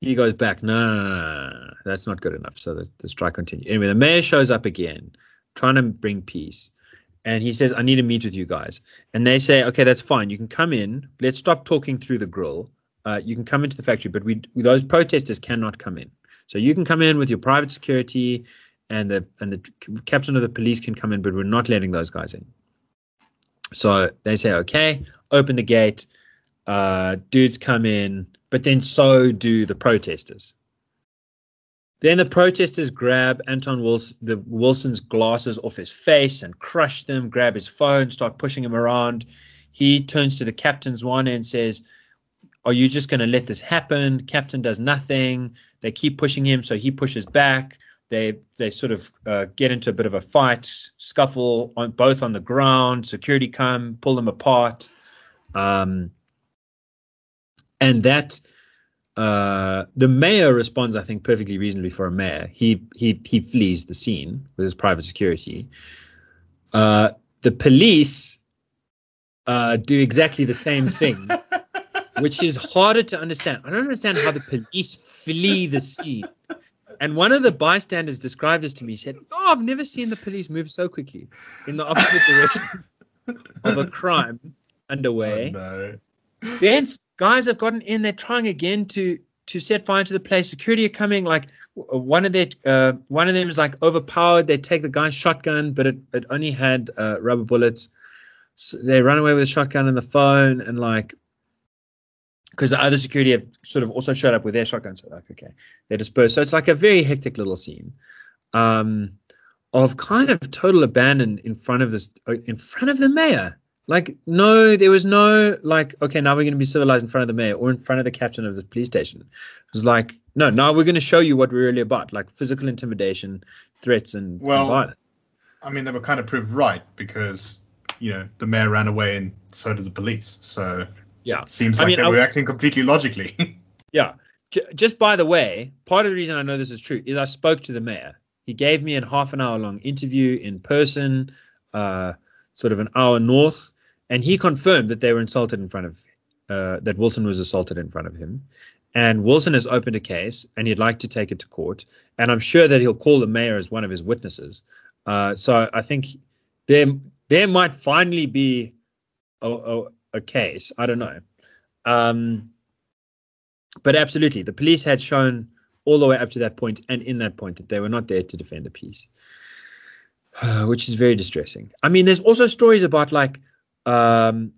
He goes back, no, no, no, no, that's not good enough. So the, the strike continues. Anyway, the mayor shows up again, trying to bring peace. and he says, "I need to meet with you guys." And they say, "Okay, that's fine. You can come in. Let's stop talking through the grill. Uh, you can come into the factory, but we those protesters cannot come in. So you can come in with your private security, and the and the captain of the police can come in, but we're not letting those guys in." So they say, "Okay, open the gate." Uh, dudes come in, but then so do the protesters. Then the protesters grab Anton Wilson, the Wilson's glasses off his face and crush them, grab his phone, start pushing him around. He turns to the captain Zwane and says, Are you just going to let this happen? Captain does nothing. They keep pushing him, so he pushes back. They they sort of uh, get into a bit of a fight, scuffle on both on the ground. Security come, pull them apart, um, and that uh, the mayor responds, I think, perfectly reasonably for a mayor. He he he flees the scene with his private security. Uh, the police uh, do exactly the same thing, [LAUGHS] which is harder to understand. I don't understand how the police flee the scene. And one of the bystanders described this to me. He said, "Oh, I've never seen the police move so quickly in the opposite direction [LAUGHS] of a crime underway." Oh, no. Then guys have gotten in. They're trying again to to set fire to the place. Security are coming. Like one of their uh, one of them is like overpowered. They take the guy's shotgun, but it, it only had uh, rubber bullets. So they run away with the shotgun and the phone, and like because the other security have sort of also showed up with their shotguns. So like okay, they disperse. So it's like a very hectic little scene. Um, of kind of total abandon in front of this in front of the mayor like, no, there was no like, okay, now we're going to be civilized in front of the mayor or in front of the captain of the police station. It was like, no, now we're going to show you what we're really about, like physical intimidation, threats, and, Well, and violence. I mean, they were kind of proved right because, you know, the mayor ran away and so did the police. So Yeah. it seems I like mean, they I- were acting completely logically. [LAUGHS] Yeah. J- just by the way, part of the reason I know this is true is I spoke to the mayor. He gave me a half an hour long interview in person, uh, sort of an hour north, and he confirmed that they were insulted in front of, uh, that Wilson was assaulted in front of him. And Wilson has opened a case and he'd like to take it to court. And I'm sure that he'll call the mayor as one of his witnesses. Uh, so I think there, there might finally be a, a, a case. I don't know. Um, but absolutely, the police had shown all the way up to that point and in that point that they were not there to defend the peace, [SIGHS] which is very distressing. I mean, there's also stories about like um,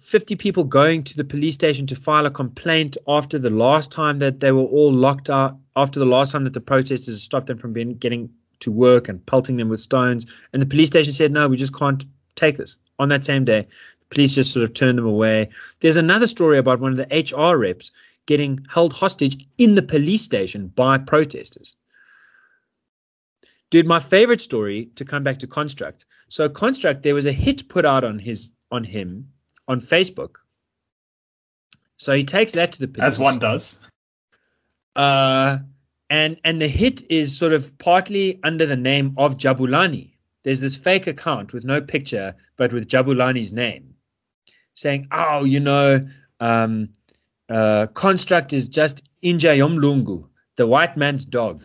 50 people going to the police station to file a complaint after the last time that they were all locked out, after the last time that the protesters stopped them from being, getting to work and pelting them with stones. And the police station said, no, we just can't take this. On that same day, the police just sort of turned them away. There's another story about one of the HR reps getting held hostage in the police station by protesters. Dude, my favorite story to come back to Construct. So Construct, there was a hit put out on his on him on Facebook. So he takes that to the police. As one does. Uh, and and the hit is sort of partly under the name of Jabulani. There's this fake account with no picture, but with Jabulani's name, saying, "Oh, you know, um, uh, construct is just Inja Yomlungu, the white man's dog.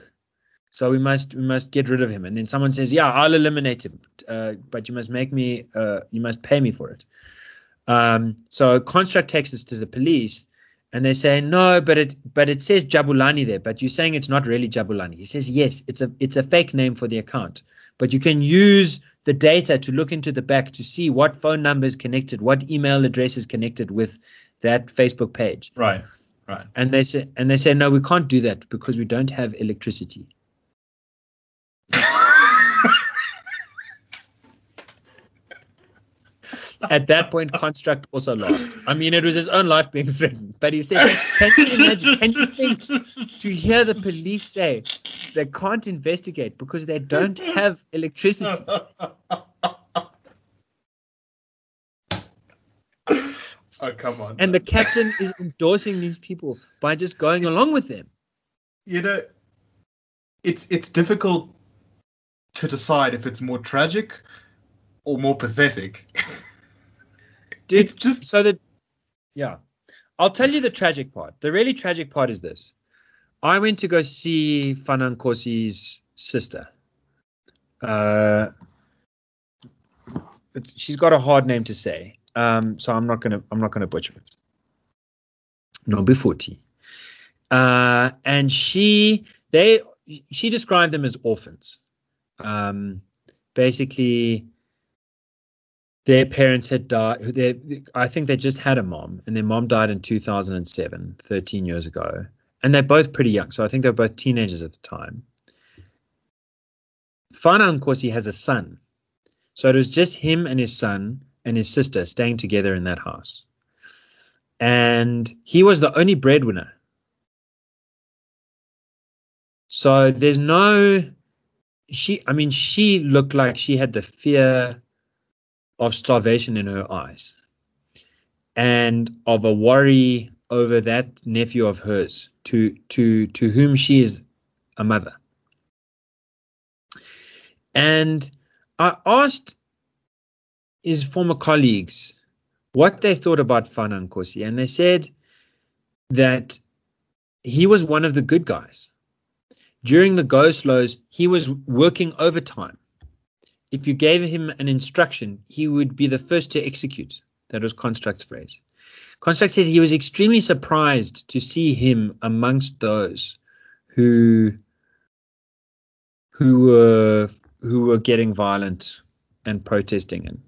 So we must we must get rid of him." And then someone says, "Yeah, I'll eliminate him, uh, but you must make me, uh, you must pay me for it." Um, so construct takes this to the police, and they say no, but it but it says Jabulani there, but you're saying it's not really Jabulani. He says yes, it's a it's a fake name for the account, but you can use the data to look into the back to see what phone number is connected, what email address is connected with that Facebook page. Right. Right. And they say and they say no, we can't do that because we don't have electricity. At that point, Construct also laughed. I mean, it was his own life being threatened. But he said, Can you imagine? Can you think to hear the police say they can't investigate because they don't have electricity? oh come on. And the captain is endorsing these people by just going along with them. you know, it's it's difficult to decide if it's more tragic or more pathetic. Dude, It's just so that yeah. I'll tell you the tragic part. The really tragic part is this. I went to go see Fana Nkosi's sister. Uh she's got a hard name to say, um, so I'm not gonna I'm not gonna butcher it. Nobufuti, uh, and she they she described them as orphans. Um, basically, their parents had died. They, I think they just had a mom, and their mom died in 2007, 13 years ago. And they're both pretty young, so I think they're both teenagers at the time. Fana Nkosi has a son. So it was just him and his son and his sister staying together in that house. And he was the only breadwinner. So there's no she I mean she looked like she had the fear of starvation in her eyes and of a worry over that nephew of hers to to to whom she is a mother and i asked his former colleagues what they thought about Fana Nkosi, and they said that he was one of the good guys. During the go slows, he was working overtime. If you gave him an instruction, he would be the first to execute. That was Construct's phrase. Construct said he was extremely surprised to see him amongst those who who were who were getting violent and protesting and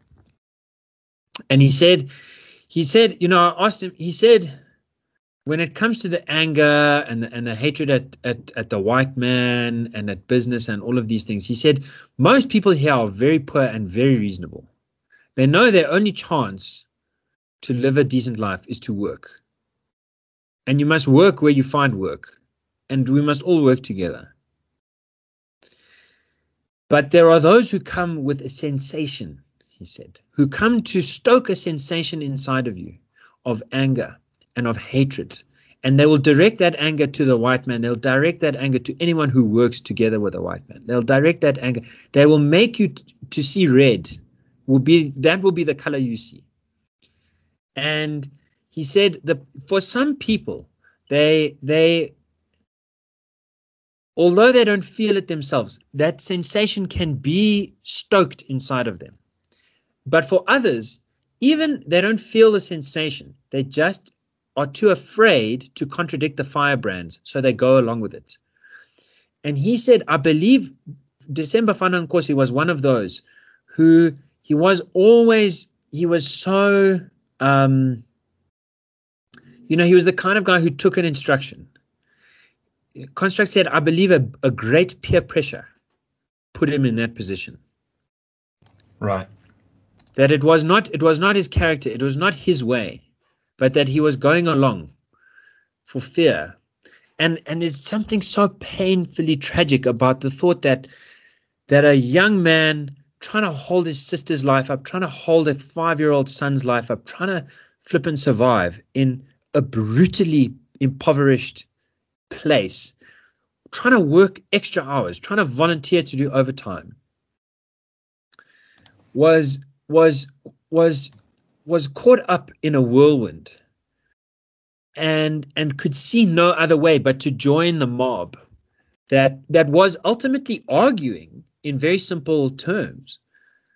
and he said he said you know I asked him he said when it comes to the anger and the, and the hatred at, at, at the white man and at business and all of these things, he said most people here are very poor and very reasonable. They know their only chance to live a decent life is to work. And you must work where you find work. And we must all work together. But there are those who come with a sensation, he said, who come to stoke a sensation inside of you of anger and of hatred. And they will direct that anger to the white man. They'll direct that anger to anyone who works together with a white man. They'll direct that anger. They will make you t- to see red. Will be that will be the color you see. And he said that for some people, they they although they don't feel it themselves, that sensation can be stoked inside of them. But for others, even they don't feel the sensation. They just are too afraid to contradict the firebrands, so they go along with it. And he said, I believe December Fana Nkosi was one of those who he was always, he was so, um, you know, he was the kind of guy who took an instruction. Construct said, I believe a, a great peer pressure put him in that position. Right. That it was not it was not his character, it was not his way but that he was going along for fear. And and there's something so painfully tragic about the thought that that a young man trying to hold his sister's life up, trying to hold a five-year-old son's life up, trying to flip and survive in a brutally impoverished place, trying to work extra hours, trying to volunteer to do overtime, was was was was caught up in a whirlwind and and could see no other way but to join the mob that that was ultimately arguing in very simple terms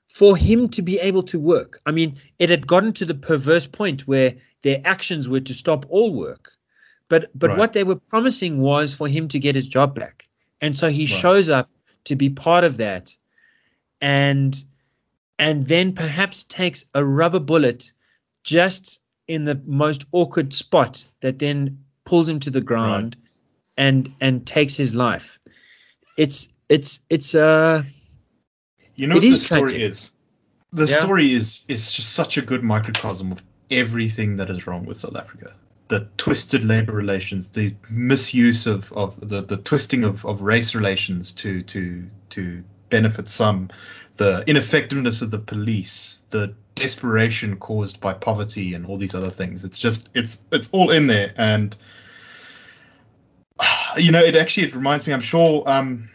for him to be able to work i mean it had gotten to the perverse point where their actions were to stop all work but but Right. what they were promising was for him to get his job back and so he Right. shows up to be part of that and and then perhaps takes a rubber bullet just in the most awkward spot that then pulls him to the ground and and takes his life it's it's it's uh You know what the story tragic. is? The Yeah. story is is just such a good microcosm of everything that is wrong with South Africa. The twisted labor relations, the misuse of, of the, the twisting of, of race relations to to to benefit some, the ineffectiveness of the police, the desperation caused by poverty and all these other things. It's just it's it's all in there and [SIGHS] you know it actually it reminds me i'm sure um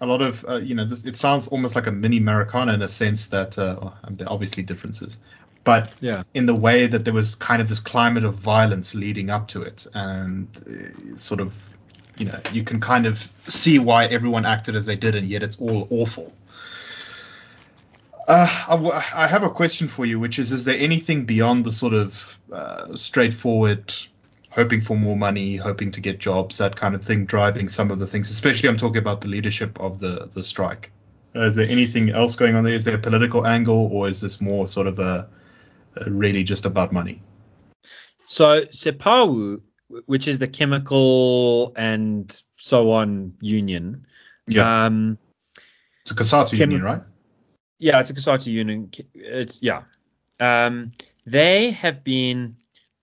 a lot of uh, you know this, it sounds almost like a mini Marikana in a sense that uh, well, there are obviously differences but Yeah. in the way that there was kind of this climate of violence leading up to it and uh, sort of you know you can kind of see why everyone acted as they did and yet it's all awful Uh, I, w- I have a question for you, which is: Is there anything beyond the sort of uh, straightforward, hoping for more money, hoping to get jobs, that kind of thing, driving some of the things? Especially, I'm talking about the leadership of the the strike. Uh, is there anything else going on there? Is there a political angle, or is this more sort of a, a really just about money? So CEPPWAWU, which is the chemical and so on union, Yeah, um, it's a COSATU Chem- union, right? Yeah, it's a COSATU union. It's yeah. Um, they have been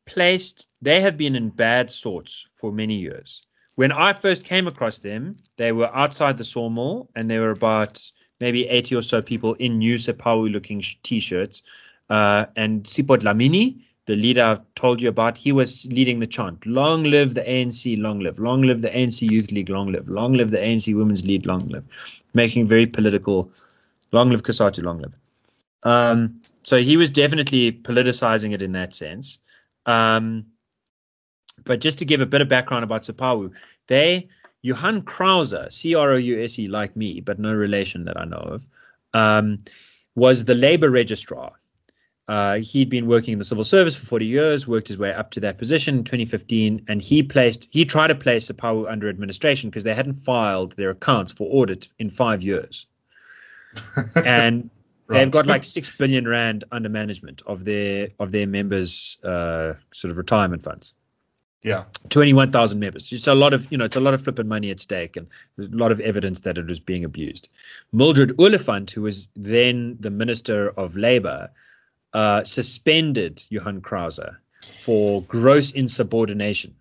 placed. They have been in bad sorts for many years. When I first came across them, they were outside the sawmill, and there were about maybe eighty or so people in new CEPPWAWU-looking sh- t-shirts. Uh, and Sipho Dlamini, the leader I told you about, he was leading the chant: "Long live the ANC! Long live! Long live the ANC Youth League! Long live! Long live the ANC Women's League! Long live!" Making very political Long live COSATU, long live. Um, so he was definitely politicizing it in that sense. Um, but just to give a bit of background about CEPPWAWU, they, Johan Crouse, C R O U S E, like me, but no relation that I know of, um, was the labor registrar. Uh, he'd been working in the civil service for 40 years, worked his way up to that position in 2015, and he placed he tried to place CEPPWAWU under administration because they hadn't filed their accounts for audit in five years [LAUGHS] and they've got like six billion rand under management of their of their members' uh, sort of retirement funds. Yeah, Twenty one thousand members. It's a lot of you know it's a lot of flipping money at stake, and there's a lot of evidence that it was being abused. Mildred Oliphant, who was then the Minister of Labour, uh, suspended Johann Crouse for gross insubordination,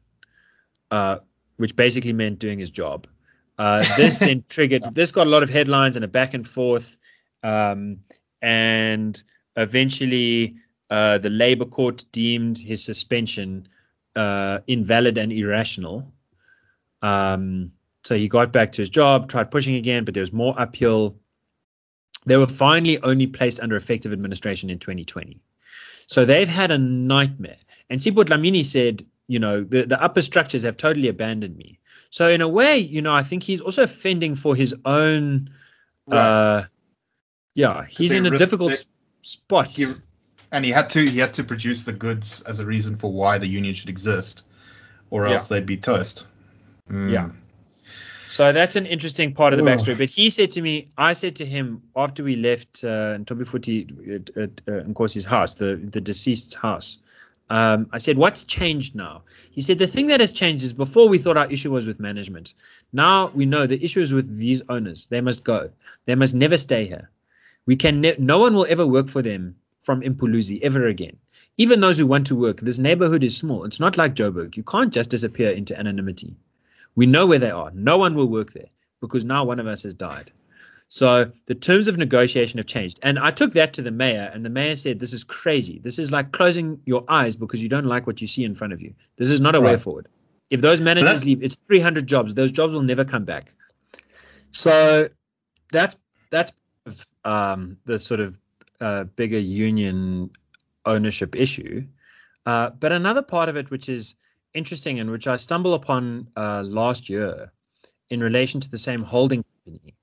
uh, which basically meant doing his job. Uh, this then [LAUGHS] triggered. This got a lot of headlines and a back and forth, um, and eventually uh, the Labour Court deemed his suspension uh, invalid and irrational. Um, so he got back to his job, tried pushing again, but there was more uphill. They were finally only placed under effective administration in 2020. So they've had a nightmare. And Sipho Dlamini said, you know, the, the upper structures have totally abandoned me. So in a way, you know, I think he's also fending for his own. Right. Uh, yeah, he's in a difficult they- spot. he, and he had to he had to produce the goods as a reason for why the union should exist, or Yeah. else they'd be toast. Mm. Yeah. So that's an interesting part of the backstory. But he said to me, I said to him after we left uh, Futi at, at uh, Nkosi's house, the, the deceased's house, um, I said, What's changed now? He said, The thing that has changed is before we thought our issue was with management. Now we know the issue is with these owners. They must go. They must never stay here. We can ne- no one will ever work for them from Mpuluzi ever again. Even those who want to work, this neighborhood is small. It's not like Joburg. You can't just disappear into anonymity. We know where they are. No one will work there because now one of us has died. So the terms of negotiation have changed. And I took that to the mayor, and the mayor said, This is crazy. This is like closing your eyes because you don't like what you see in front of you. This is not a way forward. If those managers leave, it's 300 jobs. Those jobs will never come back. So that's that's um, the sort of uh, bigger union ownership issue. Uh, but another part of it, which is interesting and which I stumbled upon uh, last year in relation to the same holding company,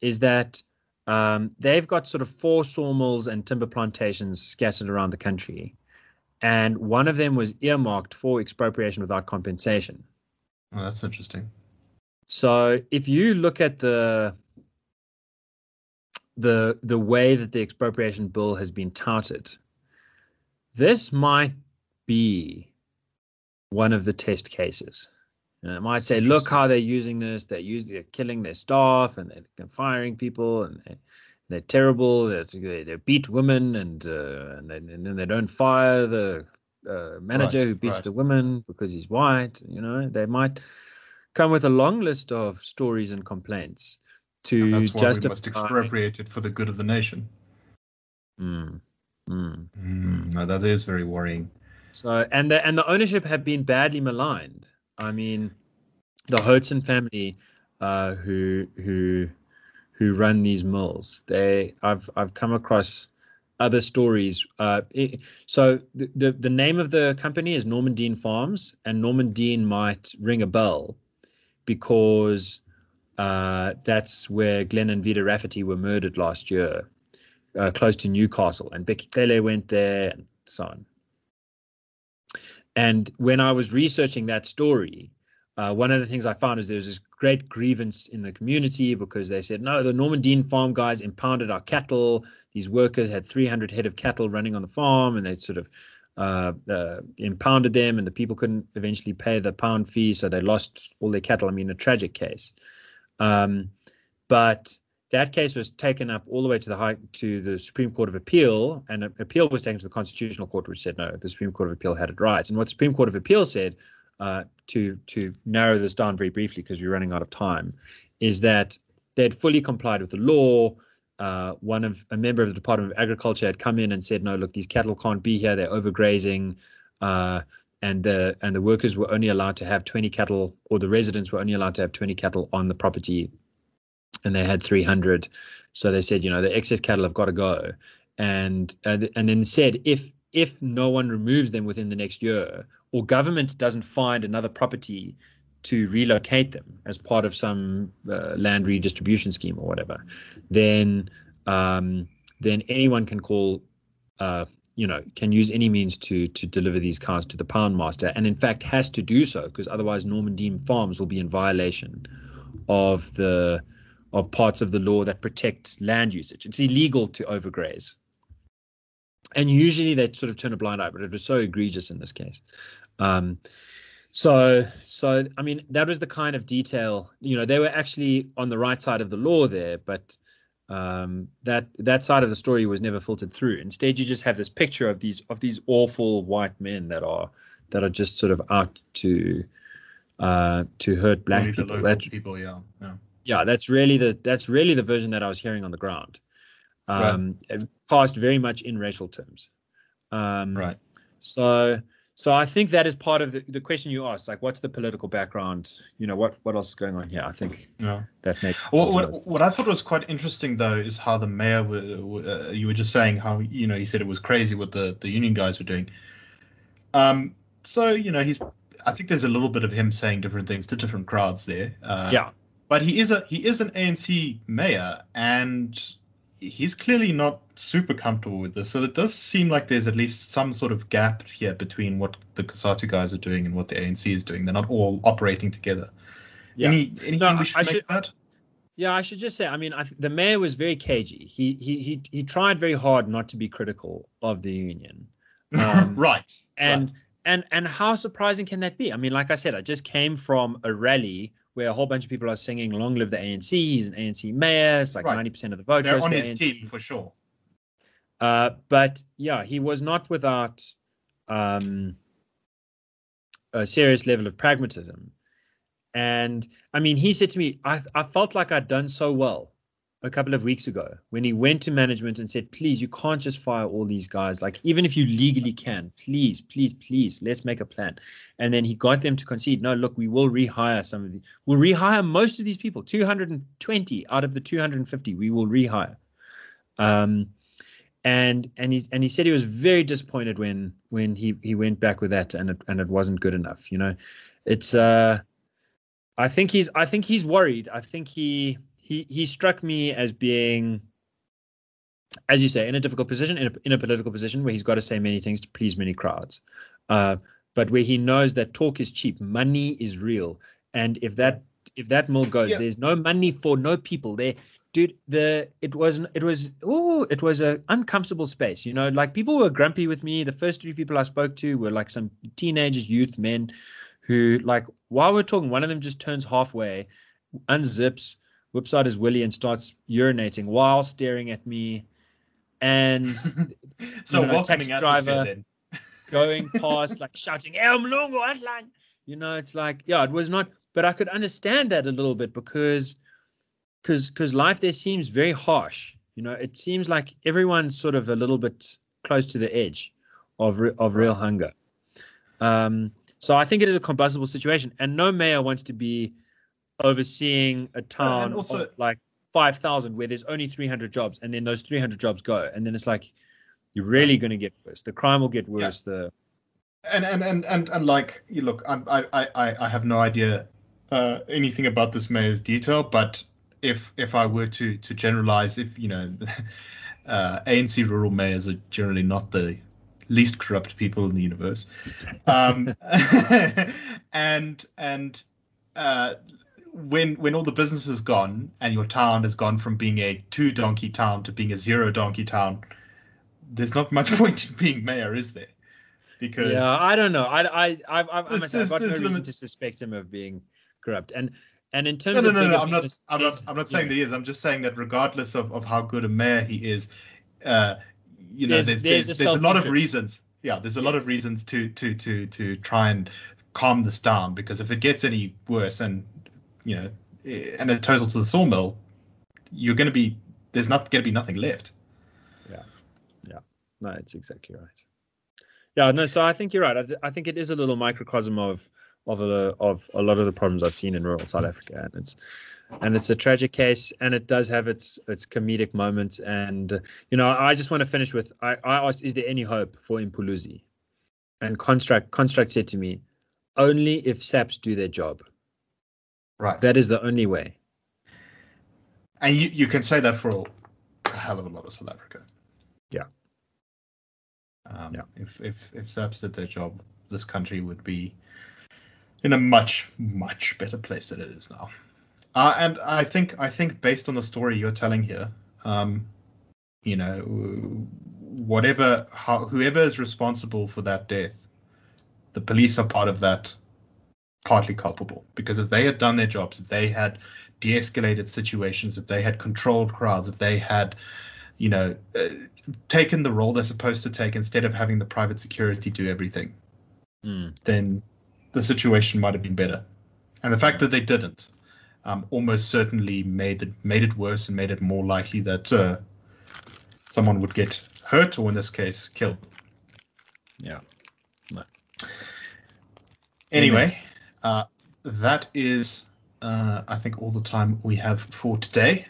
is that um, they've got sort of four sawmills and timber plantations scattered around the country. And one of them was earmarked for expropriation without compensation. Oh, that's interesting. So if you look at the the the way that the expropriation bill has been touted, this might be one of the test cases. And it might say, look how they're using this. They're using, they're killing their staff, and they're firing people, and they, they're terrible. They're, they they beat women, and uh, and, then, and then they don't fire the uh, manager Right, who beats right. the women because he's white. You know, they might come with a long list of stories and complaints to And that's why justify. we must expropriate it for the good of the nation. Mm, mm. Mm, no, that is very worrying. So and the and the ownership have been badly maligned. I mean, the Hudson family, uh, who who who run these mills, they I've I've come across other stories. Uh, it, so the, the the name of the company is Normandien Farms, and Normandien might ring a bell because uh, that's where Glenn and Vida Rafferty were murdered last year. uh, close to Newcastle, and Bheki Cele went there, and so on. And when I was researching that story, uh, one of the things I found is there was this great grievance in the community because they said, no, the Normandien farm guys impounded our cattle. These workers had 300 head of cattle running on the farm, and they sort of uh, uh, impounded them, and the people couldn't eventually pay the pound fee, so they lost all their cattle. I mean, a tragic case. Um, but that case was taken up all the way to the high to the Supreme Court of Appeal, and an appeal was taken to the Constitutional Court, which said no, the Supreme Court of Appeal had it right. And what the Supreme Court of Appeal said, uh, to to narrow this down very briefly because we're running out of time, is that they had fully complied with the law. Uh, one of a member of the Department of Agriculture had come in and said, no, look, these cattle can't be here; they're overgrazing. Uh, and the and the workers were only allowed to have 20 cattle, or the residents were only allowed to have 20 cattle on the property and they had 300. So they said, you know, the excess cattle have got to go, and uh, and then said if if no one removes them within the next year, or government doesn't find another property to relocate them as part of some uh, land redistribution scheme or whatever, then um, then anyone can call, uh, you know, can use any means to to deliver these cows to the pound master, and in fact has to do so because otherwise Normandien Farms will be in violation of the of parts of the law that protect land usage. It's illegal to overgraze. And usually they sort of turn a blind eye, but it was so egregious in this case. Um, so, so I mean, that was the kind of detail. You know, they were actually on the right side of the law there, but um, that that side of the story was never filtered through. Instead, you just have this picture of these of these awful white men that are that are just sort of out to uh, to hurt black people. That's people, yeah, yeah. Yeah, that's really the that's really the version that I was hearing on the ground. Um, it Passed very much in racial terms. Um, Right. So so I think that is part of the, the question you asked, like what's the political background? You know, what what else is going on here? I think Yeah. that makes Well, what, what I thought was quite interesting though is how the mayor, uh, you were just saying how you know he said it was crazy what the the union guys were doing. Um, so you know he's, I think there's a little bit of him saying different things to different crowds there. Uh, yeah. But he is a he is an ANC mayor, and he's clearly not super comfortable with this. So it does seem like there's at least some sort of gap here between what the COSATU guys are doing and what the ANC is doing. They're not all operating together. Yeah. Any anything No, we should I make should- that? Yeah, I should just say, I mean, I, the mayor was very cagey. He he he he tried very hard not to be critical of the union. [LAUGHS] Um, right. and right. and and how surprising can that be? I mean, like I said, I just came from a rally where a whole bunch of people are singing "Long live the ANC." He's an ANC mayor. It's like Right. ninety percent of the vote they're on his ANC. team for sure. Uh, but yeah, he was not without um, a serious level of pragmatism. And I mean, he said to me, I, I felt like I'd done so well a couple of weeks ago when he went to management and said, please, you can't just fire all these guys. Like, even if you legally can, please, please, please, let's make a plan. And then he got them to concede, no, look, we will rehire some of these. We'll rehire most of these people, 220 out of the 250, we will rehire. Um, and and he and he said he was very disappointed when when he he went back with that and it and it wasn't good enough you know it's uh i think he's i think he's worried i think he he he struck me as being as you say in a difficult position in a, in a political position where he's got to say many things to please many crowds. Uh but where he knows that talk is cheap money is real. And if that if that mill goes Yeah. there's no money for no people there. Dude the it was it was oh it was a uncomfortable space you know? Like people were grumpy with me. The first three people i spoke to were like some teenagers youth men who like while we're talking one of them just turns halfway unzips whips out his willy and starts urinating while staring at me and so [LAUGHS] you know, taxi driver. [LAUGHS] going past like shouting El Mlungu Atlan. You know, it's like yeah, it was not but I could understand that a little bit because because because life there seems very harsh. You know, it seems like everyone's sort of a little bit close to the edge of re- of real hunger. Um, so I think it is a combustible situation, and no mayor wants to be overseeing a town also- of like five thousand where there's only three hundred jobs, and then those three hundred jobs go, and then it's like you're really going to get worse. The crime will get worse. The and and and and, and like you look i i I- i have no idea uh anything about this mayor's detail but if if i were to to generalize if you know [LAUGHS] Uh, ANC rural mayors are generally not the least corrupt people in the universe. [LAUGHS] Um, [LAUGHS] and and uh, when when all the business is gone and your town has gone from being a two donkey town to being a zero donkey town, there's not much [LAUGHS] point in being mayor, is there? Because yeah, I don't know. I I I've, I've, I must have got no reason limit. to suspect him of being corrupt. And and in terms no, no, of no, no, I'm not, I'm not, I'm not saying yeah. that he is. I'm just saying that regardless of, of how good a mayor he is, uh, you know, there's there's, there's, there's, a, there's a, lot of reasons. Yeah, there's a yes. lot of reasons to to to to try and calm this down because if it gets any worse and you know eh, and it total to the sawmill, you're going to be there's not going to be nothing left. Yeah, yeah, no, it's exactly right. Yeah, no, so I think you're right. I, I think it is a little microcosm of of a of a lot of the problems I've seen in rural South Africa, and it's and it's a tragic case, and it does have its its comedic moments. And you know, I just want to finish with I, I asked, is there any hope for Mpuluzi? And Construct Construct said to me, only if SAPS do their job. Right. That is the only way. And you, you can say that for a hell of a lot of South Africa. Yeah. Um, yeah. If if if SAPS did their job, this country would be in a much much better place than it is now. Uh, and I think I think based on the story you're telling here, um, you know, whatever how, whoever is responsible for that death, the police are part of that, partly culpable. Because if they had done their jobs, if they had de-escalated situations, if they had controlled crowds, if they had, you know, uh, taken the role they're supposed to take instead of having the private security do everything, mm. then the situation might have been better. And the fact that they didn't um, almost certainly made it made it worse and made it more likely that uh, someone would get hurt or, in this case, killed. Yeah. No. Anyway, uh, that is, uh, I think, all the time we have for today.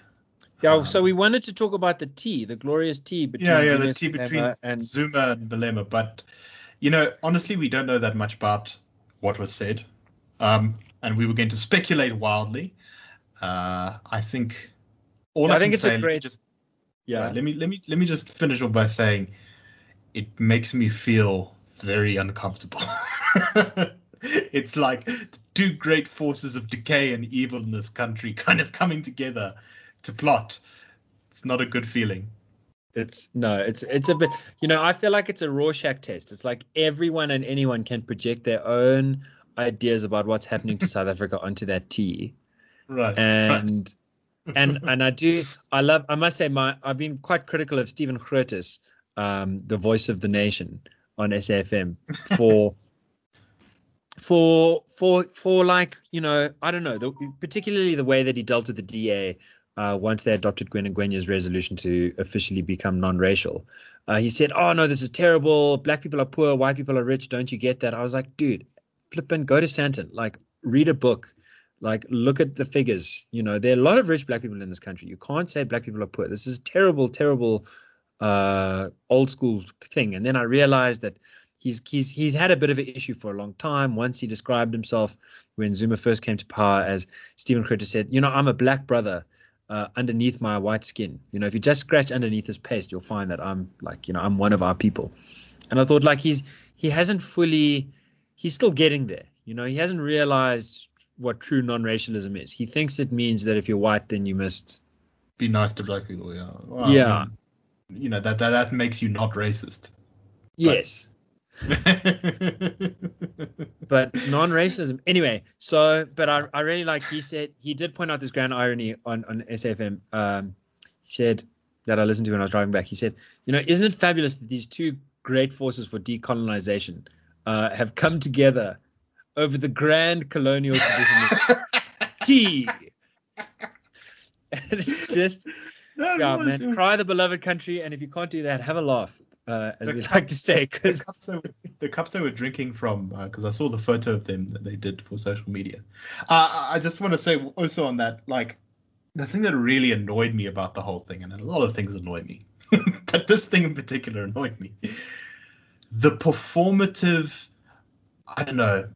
Yeah, um, so we wanted to talk about the tea, the glorious tea between yeah, yeah, the tea between and Zuma and Malema, but you know, honestly, we don't know that much about what was said, um, and we were going to speculate wildly. Uh, I think all yeah, I, I think it's say, a great. Just, yeah, yeah, let me let me let me just finish off by saying it makes me feel very uncomfortable. [LAUGHS] [LAUGHS] it's like two great forces of decay and evil in this country [LAUGHS] kind of coming together to plot. It's not a good feeling. It's no, it's it's a bit. You know, I feel like it's a Rorschach test. It's like everyone and anyone can project their own ideas about what's happening to South Africa onto that tea, Right. And right. and [LAUGHS] and I do I love I must say my I've been quite critical of Stephen Grootes, um, the voice of the nation on SAFM for for for for like you know I don't know the, particularly the way that he dealt with the DA uh, once they adopted Gwen Ngwenya's resolution to officially become non-racial. Uh, he said, "Oh no, this is terrible. Black people are poor, white people are rich. Don't you get that?" I was like, "Dude, flip and go to Sandton. Like, read a book, like, look at the figures. You know, there are a lot of rich black people in this country. You can't say black people are poor. This is a terrible, terrible uh, old school thing. And then I realized that he's he's he's had a bit of an issue for a long time. Once he described himself when Zuma first came to power as Stephen Grootes said, you know, I'm a black brother uh, underneath my white skin. You know, if you just scratch underneath his paste, you'll find that I'm like, you know, I'm one of our people. And I thought like he's he hasn't fully he's still getting there. You know, he hasn't realized what true non-racialism is. He thinks it means that if you're white, then you must be nice to black people. Yeah. Well, yeah. I mean, you know that, that that makes you not racist. Yes. but [LAUGHS] non-racialism anyway so but I, I really like he said he did point out this grand irony on on SAFM. um he said that i listened to when i was driving back he said you know isn't it fabulous that these two great forces for decolonization uh, have come together over the grand colonial tradition of [LAUGHS] tea. [LAUGHS] and it's just, that yeah, man, cry the beloved country, and if you can't do that, have a laugh, uh, as the we cup, like to say. Cause... The, cups were, the cups they were drinking from, because uh, I saw the photo of them that they did for social media. Uh, I just want to say also on that, like, the thing that really annoyed me about the whole thing, and a lot of things annoy me, [LAUGHS] but this thing in particular annoyed me. The performative, I don't know,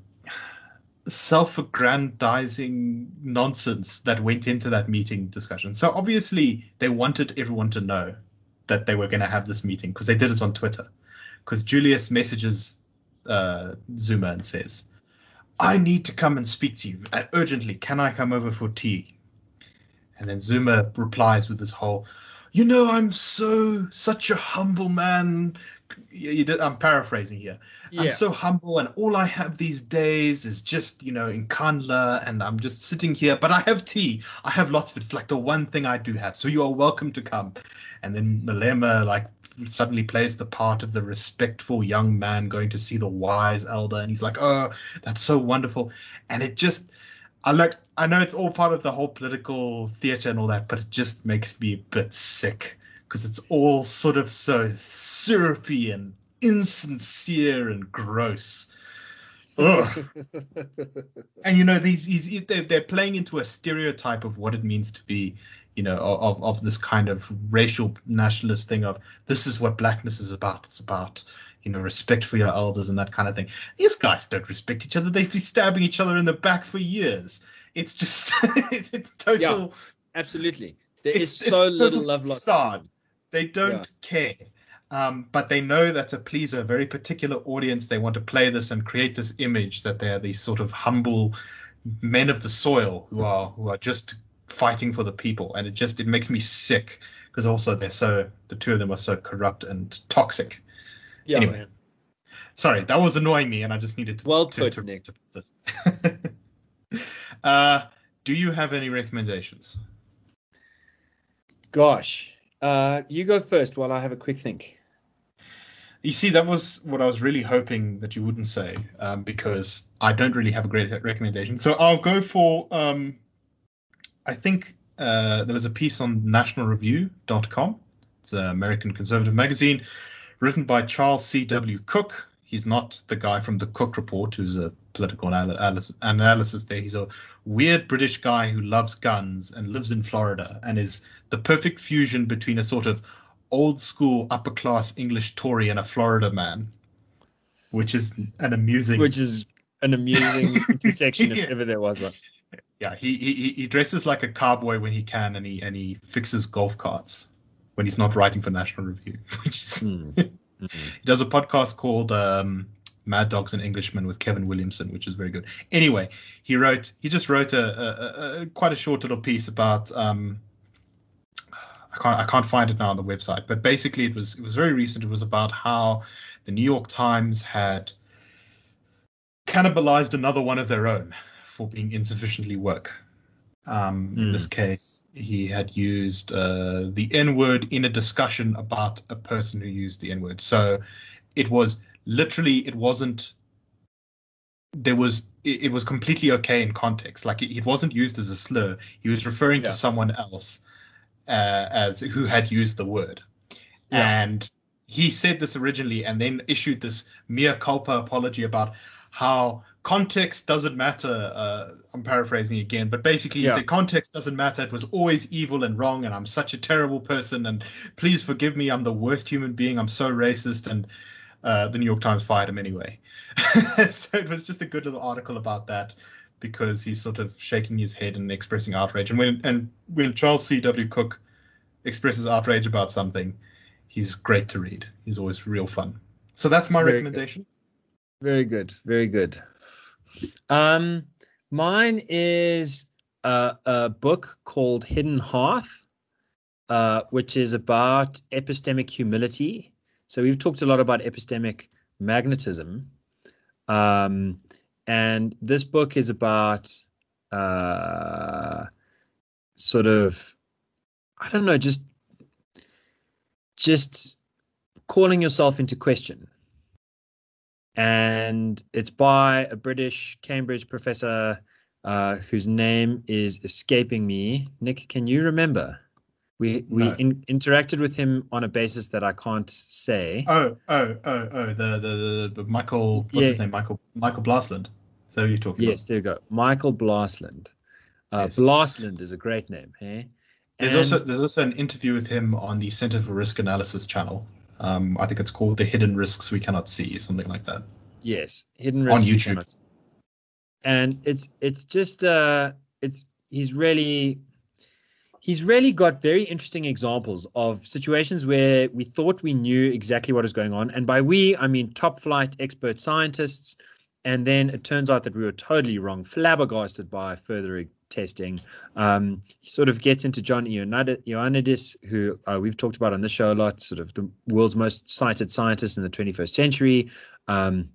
self-aggrandizing nonsense that went into that meeting discussion. So obviously they wanted everyone to know that they were going to have this meeting because they did it on Twitter. Because Julius messages uh, Zuma and says, "I need to come and speak to you uh, urgently. Can I come over for tea?" And then Zuma replies with this whole, "You know, I'm so such a humble man." I'm paraphrasing here. I'm so humble, and all I have these days is just, you know, in Nkandla, and I'm just sitting here. But I have tea. I have lots of it. It's like the one thing I do have. So you are welcome to come. And then Malema, like, suddenly plays the part of the respectful young man going to see the wise elder, and he's like, "Oh, that's so wonderful," and it just. I like. I know it's all part of the whole political theater and all that, but it just makes me a bit sick because it's all sort of so syrupy and insincere and gross. [LAUGHS] And you know these, these they're, they're playing into a stereotype of what it means to be you know of, of this kind of racial nationalist thing of this is what blackness is about it's about you know respect for your elders and that kind of thing these guys don't respect each other they've been stabbing each other in the back for years it's just [LAUGHS] it's, it's total Absolutely. There is so little love lost. They don't Yeah. care. Um, but they know that to please a very particular audience, they want to play this and create this image that they are these sort of humble men of the soil who are who are just fighting for the people. And it just it makes me sick because also they're so the two of them are so corrupt and toxic. Yeah, Anyway. man. Sorry, that was annoying me, and I just needed to. Well to, put, to- Nick. to [LAUGHS] uh, do you have any recommendations? Gosh. Uh, you go first while I have a quick think. You see, that was what I was really hoping that you wouldn't say, um, because I don't really have a great recommendation. So I'll go for. Um, I think uh, there was a piece on nationalreview.com. It's an American conservative magazine written by Charles C.W. Cooke. He's not the guy from the Cook Report, who's a political anal- analysis, analysis there. He's a weird British guy who loves guns and lives in Florida and is the perfect fusion between a sort of old school upper class English Tory and a Florida man, which is an amusing. Which is an amusing [LAUGHS] intersection if ever there was one. yeah, he, he he dresses like a cowboy when he can, and he and he fixes golf carts when he's not writing for National Review. [LAUGHS] Which is, [LAUGHS] Hmm. he does a podcast called um, Mad Dogs and Englishmen with Kevin Williamson, which is very good. Anyway, he wrote he just wrote a, a, a, quite a short little piece about um, I can't I can't find it now on the website, but basically it was it was very recent. It was about how the New York Times had cannibalized another one of their own for being insufficiently woke. Um, In Hmm. this case, he had used uh, the N word in a discussion about a person who used the N word. So it was literally, it wasn't. There was it, it was completely okay in context. Like it, it wasn't used as a slur. He was referring Yeah. to someone else uh, as who had used the word, Yeah. and he said this originally, and then issued this mea culpa apology about how context doesn't matter. Uh, I'm paraphrasing again, but basically he Yeah. said context doesn't matter. It was always evil and wrong, and I'm such a terrible person. And please forgive me. I'm the worst human being. I'm so racist. And uh, the New York Times fired him anyway. [LAUGHS] so it was just a good little article about that because he's sort of shaking his head and expressing outrage. And when and when Charles C. W. Cooke expresses outrage about something, he's great to read. He's always real fun. So that's my Very good. recommendation. Very good. Very good. Um, mine is a, a book called Hidden Half, uh, which is about epistemic humility. So we've talked a lot about epistemic magnetism, um, and this book is about uh, sort of I don't know, just just calling yourself into question and it's by a British Cambridge professor uh, whose name is escaping me. Nick, can you remember? We we No. in, interacted with him on a basis that I can't say. Oh, oh, oh, oh, the the, the, the Michael what's his name? Michael Michael Blastland. So you're talking yes, there you go. Michael Blastland. Uh, Yes. Blastland is a great name, hey? There's And- also there's also an interview with him on the Center for Risk Analysis channel. Um, I think it's called "The Hidden Risks We Cannot See," something like that. Yes, hidden On risks. you YouTube. And it's it's just uh it's he's really he's really got very interesting examples of situations where we thought we knew exactly what was going on. And by we, I mean top flight expert scientists. And then it turns out that we were totally wrong, flabbergasted by further testing. Um, he sort of gets into John Ioannidis, who uh, we've talked about on this show a lot, sort of the world's most cited scientist in the 21st century, um,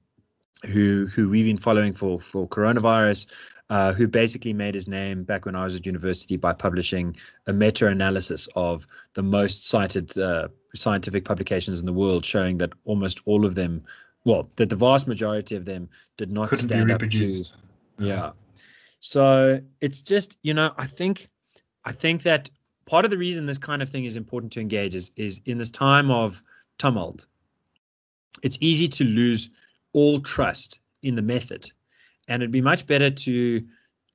who who we've been following for for coronavirus uh, who basically made his name back when I was at university by publishing a meta analysis of the most cited uh, scientific publications in the world, showing that almost all of them, well, that the vast majority of them did not Couldn't stand up to. Yeah. So it's just, you know, I think, I think that part of the reason this kind of thing is important to engage is, is in this time of tumult, it's easy to lose all trust in the method and it'd be much better to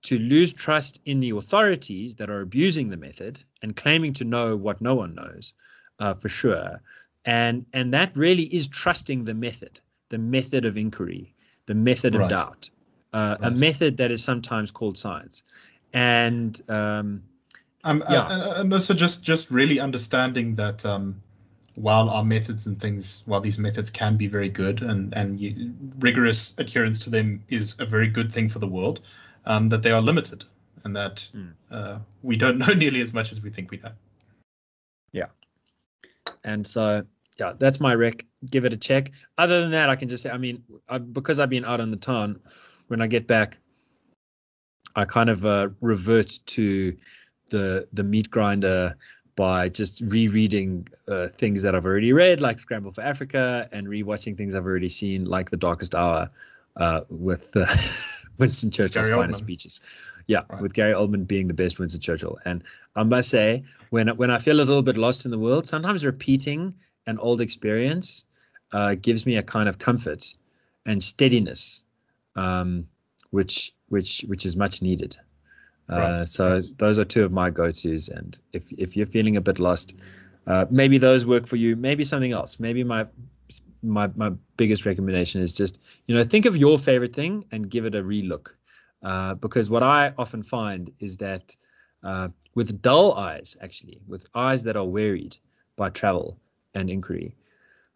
to lose trust in the authorities that are abusing the method and claiming to know what no one knows uh, for sure and and that really is trusting the method the method of inquiry the method of right. doubt uh, right. a method that is sometimes called science and um, um, yeah. and also just just really understanding that um, while our methods and things, while these methods can be very good and and you, rigorous adherence to them is a very good thing for the world, um, that they are limited and that mm. uh, we don't [LAUGHS] know nearly as much as we think we know. Yeah, and so yeah, that's my rec. Give it a check. Other than that, I can just say, I mean, I, because I've been out on the town, when I get back, I kind of uh, revert to the the meat grinder by just rereading uh, things that I've already read, like Scramble for Africa, and rewatching things I've already seen, like The Darkest Hour, uh, with uh, [LAUGHS] Winston Churchill's Gary finest Oldman. speeches. Yeah, right. with Gary Oldman being the best Winston Churchill. And I must say, when when I feel a little bit lost in the world, sometimes repeating an old experience uh, gives me a kind of comfort and steadiness, um, which which which is much needed. Uh, so those are two of my go-tos. And if if you're feeling a bit lost, uh, maybe those work for you. Maybe something else. Maybe my my my biggest recommendation is just you know think of your favorite thing and give it a relook. Uh, because what I often find is that uh, with dull eyes, actually, with eyes that are wearied by travel and inquiry,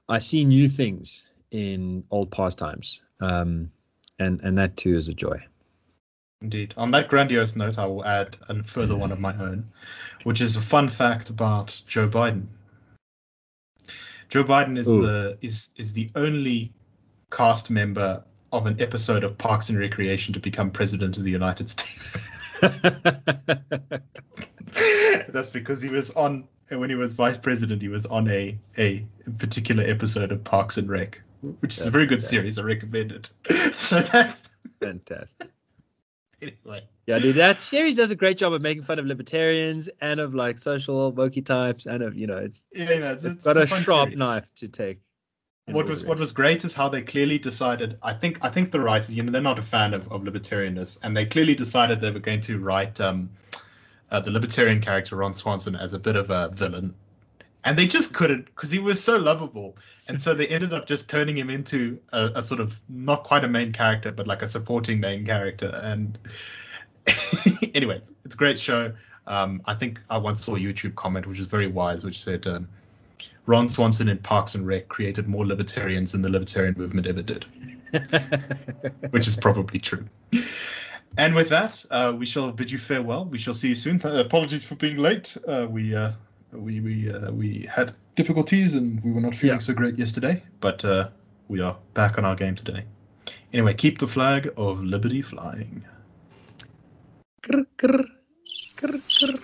I see new things in old pastimes, um, and and that too is a joy. Indeed. On that grandiose note, I will add a further one of my own, which is a fun fact about Joe Biden. Joe Biden is Ooh. the is is the only cast member of an episode of Parks and Recreation to become president of the United States. [LAUGHS] [LAUGHS] That's because he was on when he was vice president. He was on a a particular episode of Parks and Rec, which is that's a very good fantastic. series. I recommend it. [LAUGHS] so that's fantastic anyway. Yeah, dude, that series does a great job of making fun of libertarians and of like social wokey types and of you know it's yeah, you know, it's, it's, got a sharp series. knife to take. What was what was great is how they clearly decided. I think I think the writers, you know, they're not a fan of, of libertarianness, and they clearly decided they were going to write um, uh, the libertarian character Ron Swanson as a bit of a villain and they just couldn't because he was so lovable and so they ended up just turning him into a, a, sort of not quite a main character but like a supporting main character and [LAUGHS] anyway it's a great show um, i think i once saw a youtube comment which was very wise which said um, ron swanson in parks and rec created more libertarians than the libertarian movement ever did [LAUGHS] which is probably true and with that, uh, we shall bid you farewell. We shall see you soon. Apologies for being late. Uh, we uh, we we uh, we had difficulties and we were not feeling yeah. so great yesterday, but uh, we are back on our game today. Anyway, keep the flag of liberty flying. Grr, grr, grr,